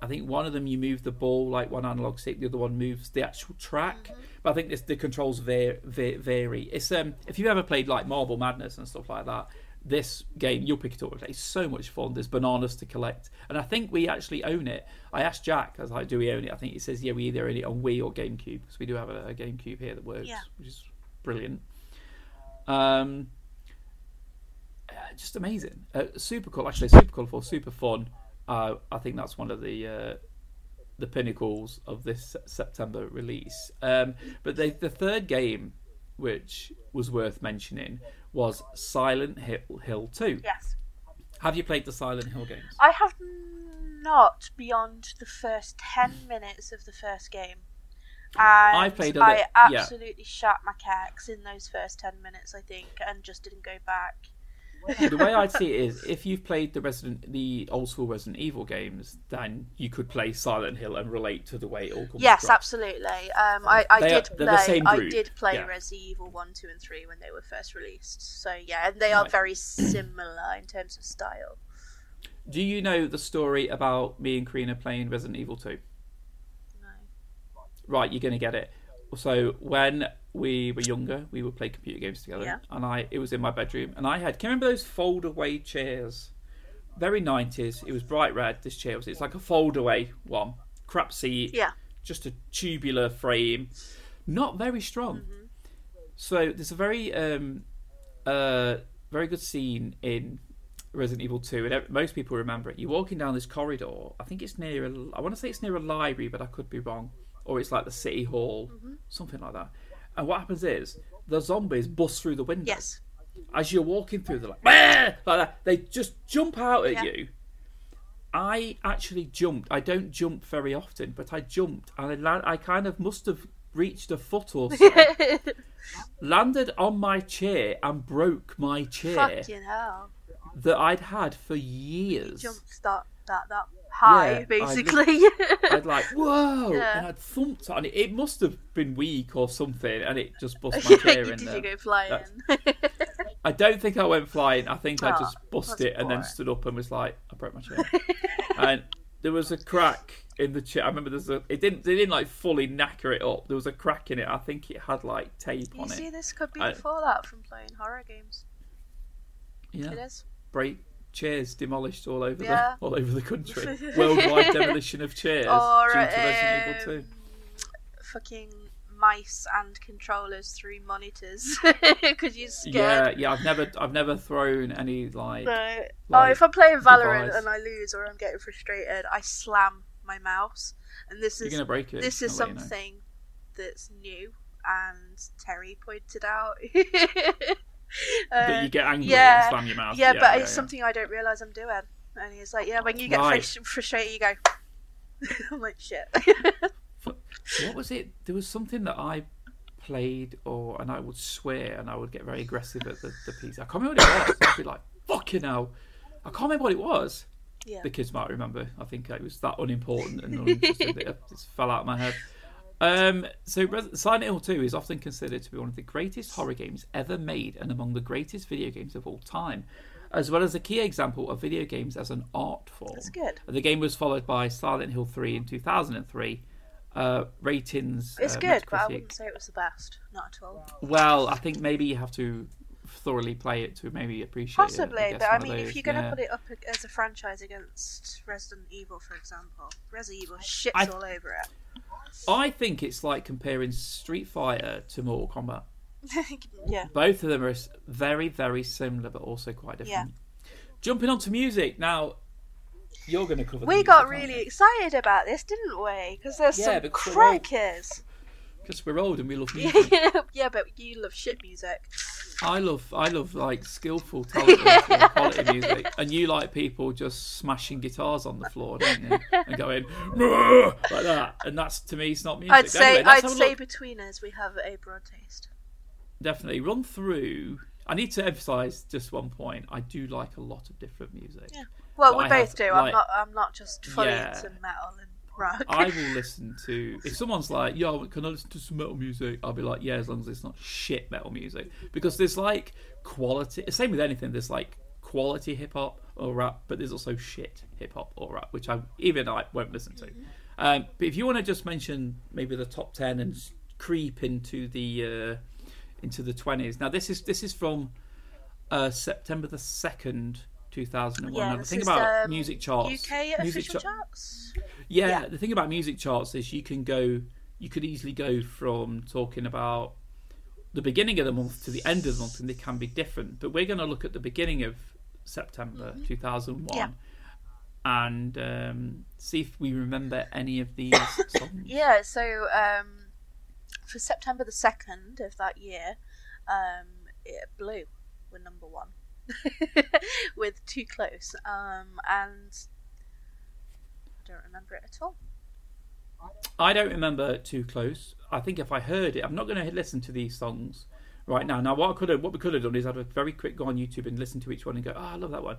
I think one of them you move the ball like one analog stick, the other one moves the actual track. But I think this, the controls var- va- vary. It's um if you've ever played like Marble Madness and stuff like that. This game, you'll pick it up. It's so much fun. There's bananas to collect, and I think we actually own it. I asked Jack, I was like, "Do we own it?" I think he says, "Yeah, we either own it on Wii or GameCube." because we do have a, a GameCube here that works, Yeah. which is brilliant. Um, just amazing, uh, super cool. Actually, super colourful, super fun. Uh, I think that's one of the uh, the pinnacles of this September release. Um, but the the third game, which was worth mentioning, was Silent Hill, Hill Two. Yes. Have you played the Silent Hill games? I have not beyond the first 10 minutes of the first game. And I played a I li- yeah. absolutely shot my cacks in those first 10 minutes, I think, and just didn't go back. (laughs) the way I'd see it is, (laughs) if you've played the Resident, the old school Resident Evil games, then you could play Silent Hill and relate to the way it all comes. Yes, across. absolutely. Um, I, I They are- did they're the play. same I did play yeah. Resident Evil one, two, and three when they were first released. So yeah, and they are Right. very (clears throat) similar in terms of style. Do you know the story about me and Karina playing Resident Evil 2? No. Right, you're going to get it. So when we were younger, we would play computer games together, Yeah. and I it was in my bedroom, and I had. Can you remember those fold away chairs? Very nineties. It was bright red. This chair was. It's like a fold away one, crap seat, Yeah. just a tubular frame, not very strong. Mm-hmm. So there's a very um, uh, very good scene in Resident Evil 2, and most people remember it. You're walking down this corridor. I think it's near. A, I want to say it's near a library, but I could be wrong. Or it's like the city hall, Mm-hmm. something like that. And what happens is the zombies bust through the window Yes. as you're walking through. They're like, "Bah!" like that. They just jump out at Yeah. you. I actually jumped. I don't jump very often, but I jumped, and I, la- I kind of must have reached a foot or so. (laughs) landed on my chair and broke my chair Fucking hell. that I'd had for years. Jumped that that that high, Yeah, I basically. (laughs) I'd like whoa, Yeah. and I'd thumped on it, it must have been weak or something, and it just bust my (laughs) chair in Did there. you go flying? (laughs) I don't think I went flying. I think I Oh, just bust it and then stood up and was like, I broke my chair. and there was a crack in the chair. I remember there's a. It didn't. They didn't like fully knacker it up. There was a crack in it. I think it had like tape you on see, it. this could be I- the fallout from playing horror games. Yeah. It is. break chairs demolished all over Yeah. the (laughs) all over the country. (laughs) Worldwide demolition of chairs (laughs) Or due to Resident um, Evil Two. fucking mice and controllers through monitors because you're scared. yeah. yeah. I've never I've never thrown any like. No. oh, if I'm playing Valorant device. and I lose or I'm getting frustrated, I slam my mouse. And this You're is gonna break it. this is I'll let you know. something that's new, and Terry pointed out. (laughs) that Uh, you get angry yeah, and slam your mouth. yeah, but it's yeah. something I don't realise I'm doing. And he's like, "Yeah, when you get Right. frus- frustrated, you go." (laughs) I'm like, "Shit." What was it? There was something that I played, or and I would swear, and I would get very aggressive at the, the piece. I can't remember what it was. I'd be like, "Fucking hell!" I can't remember what it was. yeah. The kids might remember. I think it was that unimportant and uninteresting that it just fell out of my head. Um, so, Silent Hill 2 is often considered to be one of the greatest horror games ever made and among the greatest video games of all time, as well as a key example of video games as an art form. That's good. The game was followed by Silent Hill 3 in 2003. Uh, ratings. It's uh, good, but I wouldn't say it was the best. Not at all. Well, I think maybe you have to thoroughly play it to maybe appreciate it. Possibly, but I mean, if you're going to yeah. put it up as a franchise against Resident Evil, for example, Resident Evil shits I- all over it. I think it's like comparing Street Fighter to Mortal Kombat. (laughs) yeah. Both of them are very, very similar, but also quite different. Jumping on to music now. You're going to cover. the We music, got really excited about this, didn't we? Because there's Yeah, some because crackers. Because we're old and we love music. (laughs) yeah, but you love shit music. I love, I love like skillful, talented, quality music, (laughs) and you like people just smashing guitars on the floor, don't you? (laughs) And going like that, and that's to me, it's not music. I'd say, Anyway, I'd say look. between us, we have a broad taste. definitely run through I need to emphasize just one point. I do like a lot of different music. Yeah. Well, we I both have, do. I'm not. I'm not just fully Yeah. into metal and rock. I will listen to (laughs) if someone's like, "Yo, can I listen to some metal music?" I'll be like, "Yeah, as long as it's not shit metal music." Because there's like quality. Same with anything. There's like quality hip hop or rap, but there's also shit hip hop or rap, which I even I won't listen to. Um, but if you want to just mention maybe the top ten and creep into the uh, into the twenties. Now this is this is from uh, September the second. 2001. yeah, now, the thing about um, music charts, UK music official cha- charts. Yeah, Yeah. the thing about music charts is you can go, you could easily go from talking about the beginning of the month to the end of the month, and they can be different. But we're going to look at the beginning of September 2001 Mm-hmm. Yeah. and um, see if we remember any of these (coughs) songs. Yeah, so um, for September the second of that year, um, it, Blue were number one (laughs) with Too Close, um, and don't remember it at all. I don't remember too close. I think if I heard it, I'm not going to listen to these songs right now. Now, what I could have, what we could have done is have a very quick go on YouTube and listen to each one and go, "Oh, I love that one."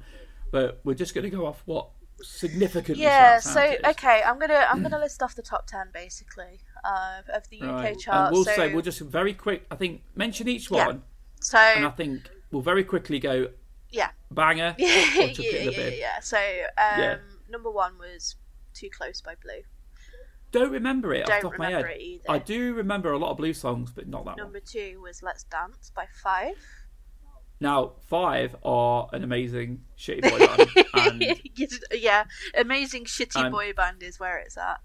But we're just going to go off what significantly. Yeah, so is. okay, I'm gonna I'm gonna list off the top ten basically uh, of the UK Right. chart. And we'll so, say we'll just very quick. I think mention each Yeah. one, so and I think we'll very quickly go yeah, banger (laughs) yeah, chuck it in yeah, yeah, yeah. So um, Yeah. number one was Too Close by Blue. Don't remember it Don't remember head. it either. I do remember a lot of blue songs, but not that one. Number two was Let's Dance by Five. Now five are an amazing shitty boy band, (laughs) and, yeah, amazing shitty boy band is where it's at.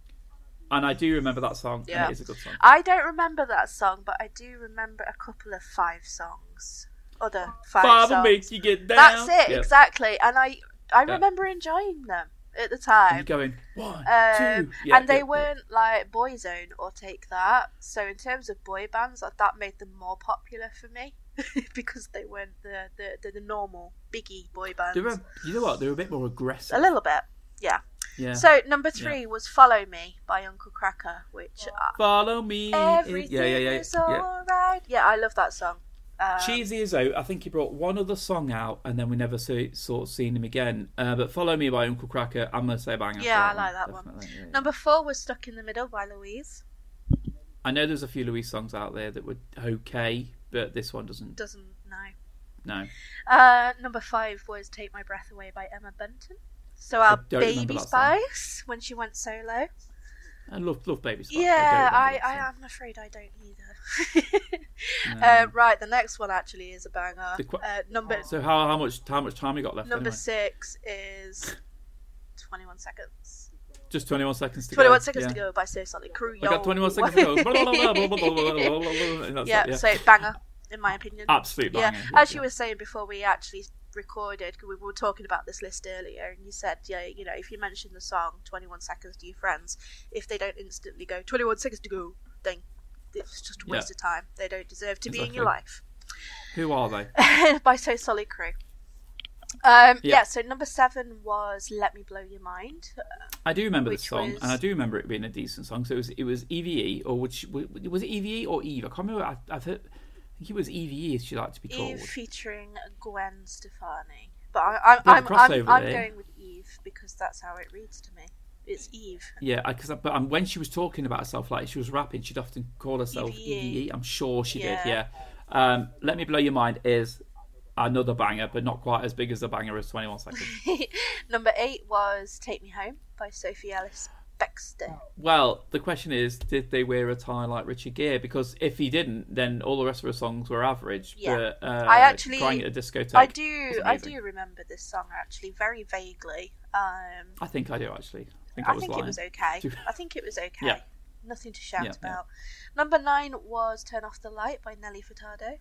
and I do remember that song, Yeah. and it is a good song. I don't remember that song, but I do remember a couple of Five songs. Other Five Father songs. makes you get down. That's it, Yeah. exactly. And I I Yeah. remember enjoying them at the And time. you're going one, Um, two, yeah, and they yeah, yeah. weren't like Boyzone or Take That. So in terms of boy bands, like, that made them more popular for me (laughs) because they weren't the the, the, the normal biggie boy bands. They were, you know what? They were a bit more aggressive. a little bit, yeah. yeah. So number three was "Follow Me" by Uncle Kracker, which uh, Follow me. everything yeah, yeah, yeah, is yeah. alright. Yeah, I love that song. Um, Cheesy is out. I think he brought one other song out, and then we never see, sort of seen him again. Uh, but "Follow Me" by Uncle Kracker, I'm gonna say banger. for Yeah, I like that one. yeah. Number four was "Stuck in the Middle" by Louise. I know there's a few Louise songs out there that were okay, but this one doesn't. Doesn't know. No, Uh, number five was "Take My Breath Away" by Emma Bunton. So our baby song. Spice when she went solo. I love love Baby Spice. yeah, I, I, I, am afraid I don't either. No. uh, right, the next one actually is a banger. Qu- uh, number. So how how much how much time you got left? number anyway? six is twenty one seconds. Just 21 seconds to Twenty go. one seconds yeah. to go by So Solid Crew. I got 21 seconds to go. Yeah, yeah. so banger in my opinion. Absolute yeah, as you were saying before we actually recorded, 'cause we were talking about this list earlier, and you said, yeah, you know, if you mention the song 21 Seconds to your friends, if they don't instantly go 21 seconds to go, then it's just a waste Yeah. of time. They don't deserve to be in your life. Who are they? (laughs) By So Solid Crew. Um, yeah. Yeah. so number seven was Let Me Blow Your Mind. I do remember Which song, was- and I do remember it being a decent song. So it was it was EVE or which was it EVE or Eve? I can't remember. I, heard, I think it was EVE. As she liked to be called. Eve featuring Gwen Stefani. But I, I'm, Bit of a I'm, I'm, I'm going with Eve because that's how it reads to me. It's Eve. Yeah, because but um, when she was talking about herself, like she was rapping, she'd often call herself EVE. I'm sure she Yeah. did. Yeah. Um, Let me blow your mind is another banger, but not quite as big as the banger as 21 seconds. (laughs) Number eight was Take Me Home by Sophie Ellis Bextor. Well, the question is, did they wear a tie like Richard Gere? Because if he didn't, then all the rest of the songs were average. Yeah. But, uh, I actually- crying at a discotheque. I do, I do remember this song actually very vaguely. Um, I think I do actually. I think I, I think lying. it was okay. I think it was okay. Yeah. Nothing to shout Yeah, yeah. about. Number nine was Turn Off the Light by Nelly Furtado.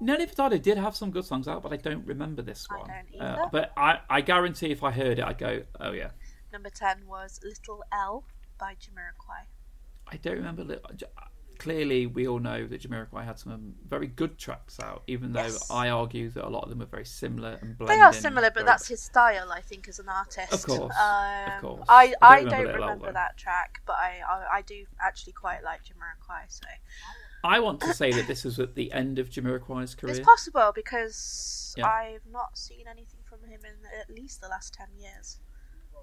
Nelly Furtado did have some good songs out, but I don't remember this I one. don't Uh, either. but I, I guarantee if I heard it, I'd go, oh yeah. Number ten was Little L by Jamiroquai. I don't remember. Li- clearly we all know that Jamiroquai had some very good tracks out, even though Yes. I argue that a lot of them are very similar and They are similar, but very- that's his style, I think, as an artist. Of course, Um, of course. I, I I don't don't remember remember, Little L, though. that track, but I, I, I do actually quite like Jamiroquai, so I want to say that this was at the end of Jamiroquai's career. it's possible because Yeah. I've not seen anything from him in at least the last ten years.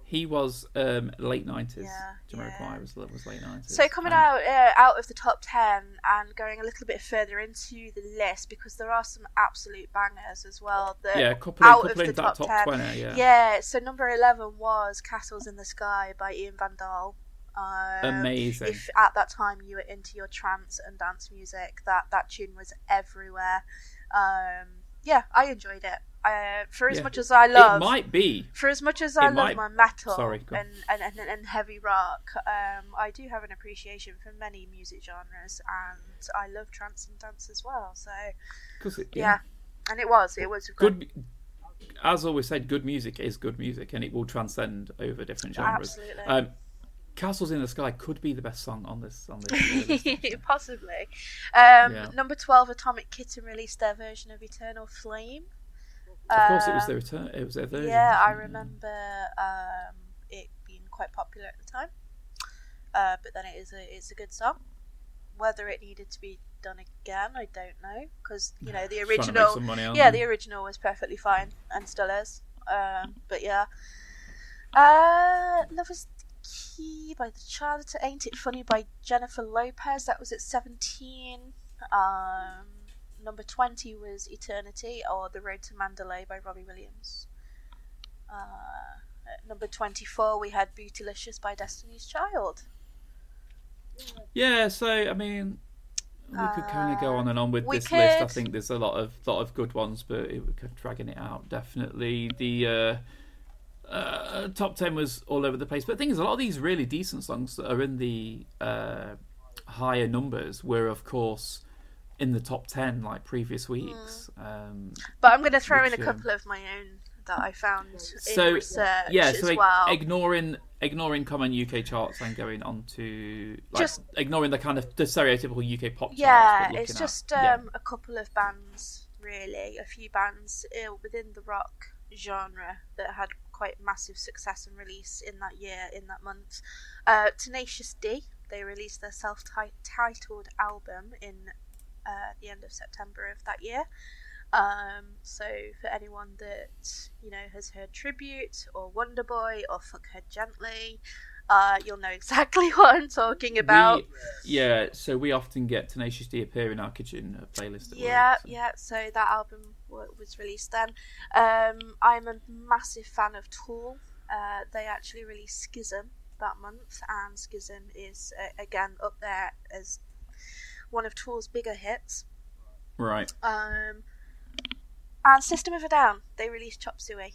He was um, late nineties. Yeah, Jamiroquai yeah. was, was late nineties. So coming out uh, out of the top ten and going a little bit further into the list because there are some absolute bangers as well. That Yeah, couple out couple of the top, top 10. twenty. Yeah. Yeah, so number 11 was Castles in the Sky by Ian Van Dahl. Um, Amazing. If at that time you were into your trance and dance music, that, that tune was everywhere. Um, yeah, I enjoyed it. Uh, for as Yeah. much as I love, It might be. for as much as I it love might- my metal Sorry, and, and, and, and heavy rock, um, I do have an appreciation for many music genres, and I love trance and dance as well. So it, yeah, and it was, it was good. Good. As always said, good music is good music, and it will transcend over different genres. Absolutely. Um, Castles in the Sky could be the best song on this on this. (laughs) Possibly. Um, Yeah. Number 12, Atomic Kitten released their version of Eternal Flame. Of course, it was Um, their return. It was their version. Yeah, I remember um, it being quite popular at the time. Uh, but then it is a it's a good song. Whether it needed to be done again, I don't know because you know (sighs) the Trying to make original. some money, aren't Yeah, the original was perfectly fine and still is. Um, but yeah, uh, Love is the Key by the to Ain't It Funny by Jennifer Lopez. That was at seventeen. Um, number twenty was Eternity or The Road to Mandalay by Robbie Williams. Uh, number twenty-four, we had Bootylicious by Destiny's Child. Yeah, so I mean, we could kind of go on and on with Uh, we this list. I think there's a lot of lot of good ones, but it, we could dragging it out definitely. The uh, uh, top ten was all over the place, but the thing is, a lot of these really decent songs that are in the uh, higher numbers were, of course, in the top ten like previous weeks. Um, But I'm going to throw in a um, couple of my own that I found in so research yeah, as so ig- well. ignoring ignoring common UK charts and going on to like, Just- ignoring the kind of the stereotypical UK pop yeah, but it's looking at- just um, yeah. a couple of bands, really, a few bands uh, within the rock genre that had quite massive success and release in that year, in that month. Uh, Tenacious D, they released their self-titled album in uh, the end of September of that year. Um, so for anyone that you know has heard Tribute or Wonder Boy or Fuck Her Gently, uh, you'll know (laughs) exactly what I'm talking about. We, yeah, so we often get Tenacious D appear in our kitchen playlist. Yeah, work, so- yeah. So that album w- was released then. Um, I'm a massive fan of Tool. Uh, they actually released Schism that month, and Schism is uh, again up there as one of Tool's bigger hits. Right. Um, and System of a Down, they released Chop Suey,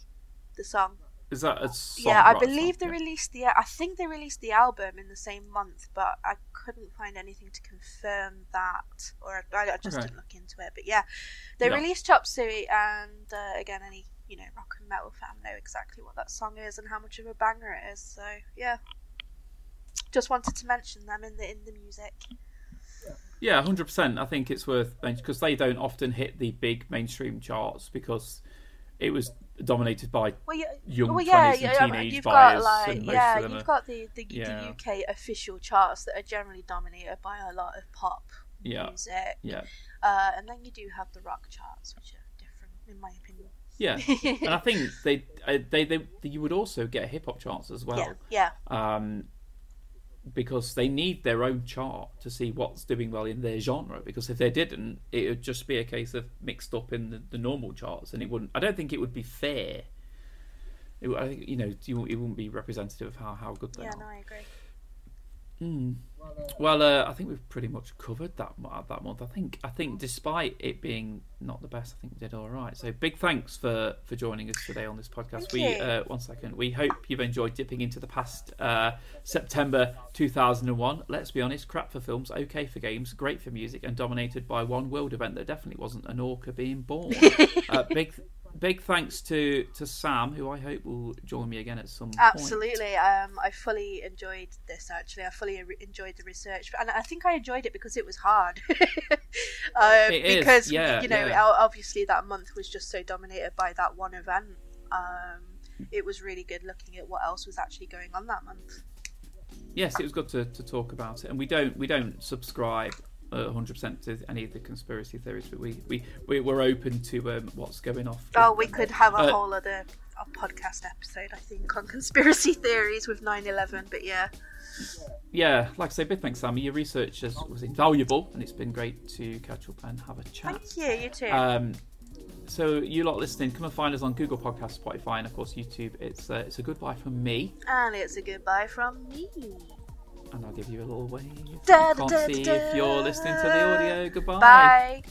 the song. Is that a song? yeah, I believe they? Yeah. released the. I think they released the album in the same month, but I couldn't find anything to confirm that, or I, I just Okay. didn't look into it. But yeah, they released Chop Suey, and uh, again, any you know rock and metal fan know exactly what that song is and how much of a banger it is. So yeah, just wanted to mention them in the in the music. Yeah, hundred percent. I think it's worth mentioning because they don't often hit the big mainstream charts because it was dominated by Well, yeah, young well, yeah, 20s and yeah, teenage you've buyers, got like yeah, you've are- got the the, Yeah. the UK official charts that are generally dominated by a lot of pop Yeah. music. yeah, Uh, and then you do have the rock charts, which are different, in my opinion. yeah. (laughs) and I think they, uh, they they you would also get hip hop charts as well. yeah, yeah, um, because they need their own chart to see what's doing well in their genre. Because if they didn't, it would just be a case of mixed up in the, the normal charts, and it wouldn't. I don't think it would be fair. It, I think you know it wouldn't be representative of how, how good they yeah. are. Yeah, no, I agree. Mm. Well, uh, I think we've pretty much covered that that month. I think I think despite it being not the best, I think we did all right. So big thanks for for joining us today on this podcast. Thank we uh, one second. We hope you've enjoyed dipping into the past uh, September 2001. Let's be honest, crap for films, okay for games, great for music, and dominated by one world event that definitely wasn't an orca being born. (laughs) uh, big big thanks to to Sam, who I hope will join me again at some point. Absolutely. Um, I fully enjoyed this. Actually, I fully re- enjoyed the research, and I think I enjoyed it because it was hard. (laughs) um, It is, because yeah, you know, yeah. obviously that month was just so dominated by that one event. Um, it was really good looking at what else was actually going on that month. Yes, it was good to, to talk about it, and we don't we don't subscribe 100% to any of the conspiracy theories, but we we we- we're open to um, what's going off. Oh, we could have a Uh, whole other a podcast episode, I think, on conspiracy (laughs) theories with 9/11. But yeah, Yeah, like I say, big thanks, Sammy. Your research has, was invaluable, and it's been great to catch up and have a chat. thank you. You too. Um, so you lot listening, come and find us on Google Podcast, Spotify, and of course YouTube. It's uh, it's a goodbye from me, and it's a goodbye from me. And I'll give you a little wave. Da, you can't da, see da, if you're listening to the audio. Goodbye. Bye.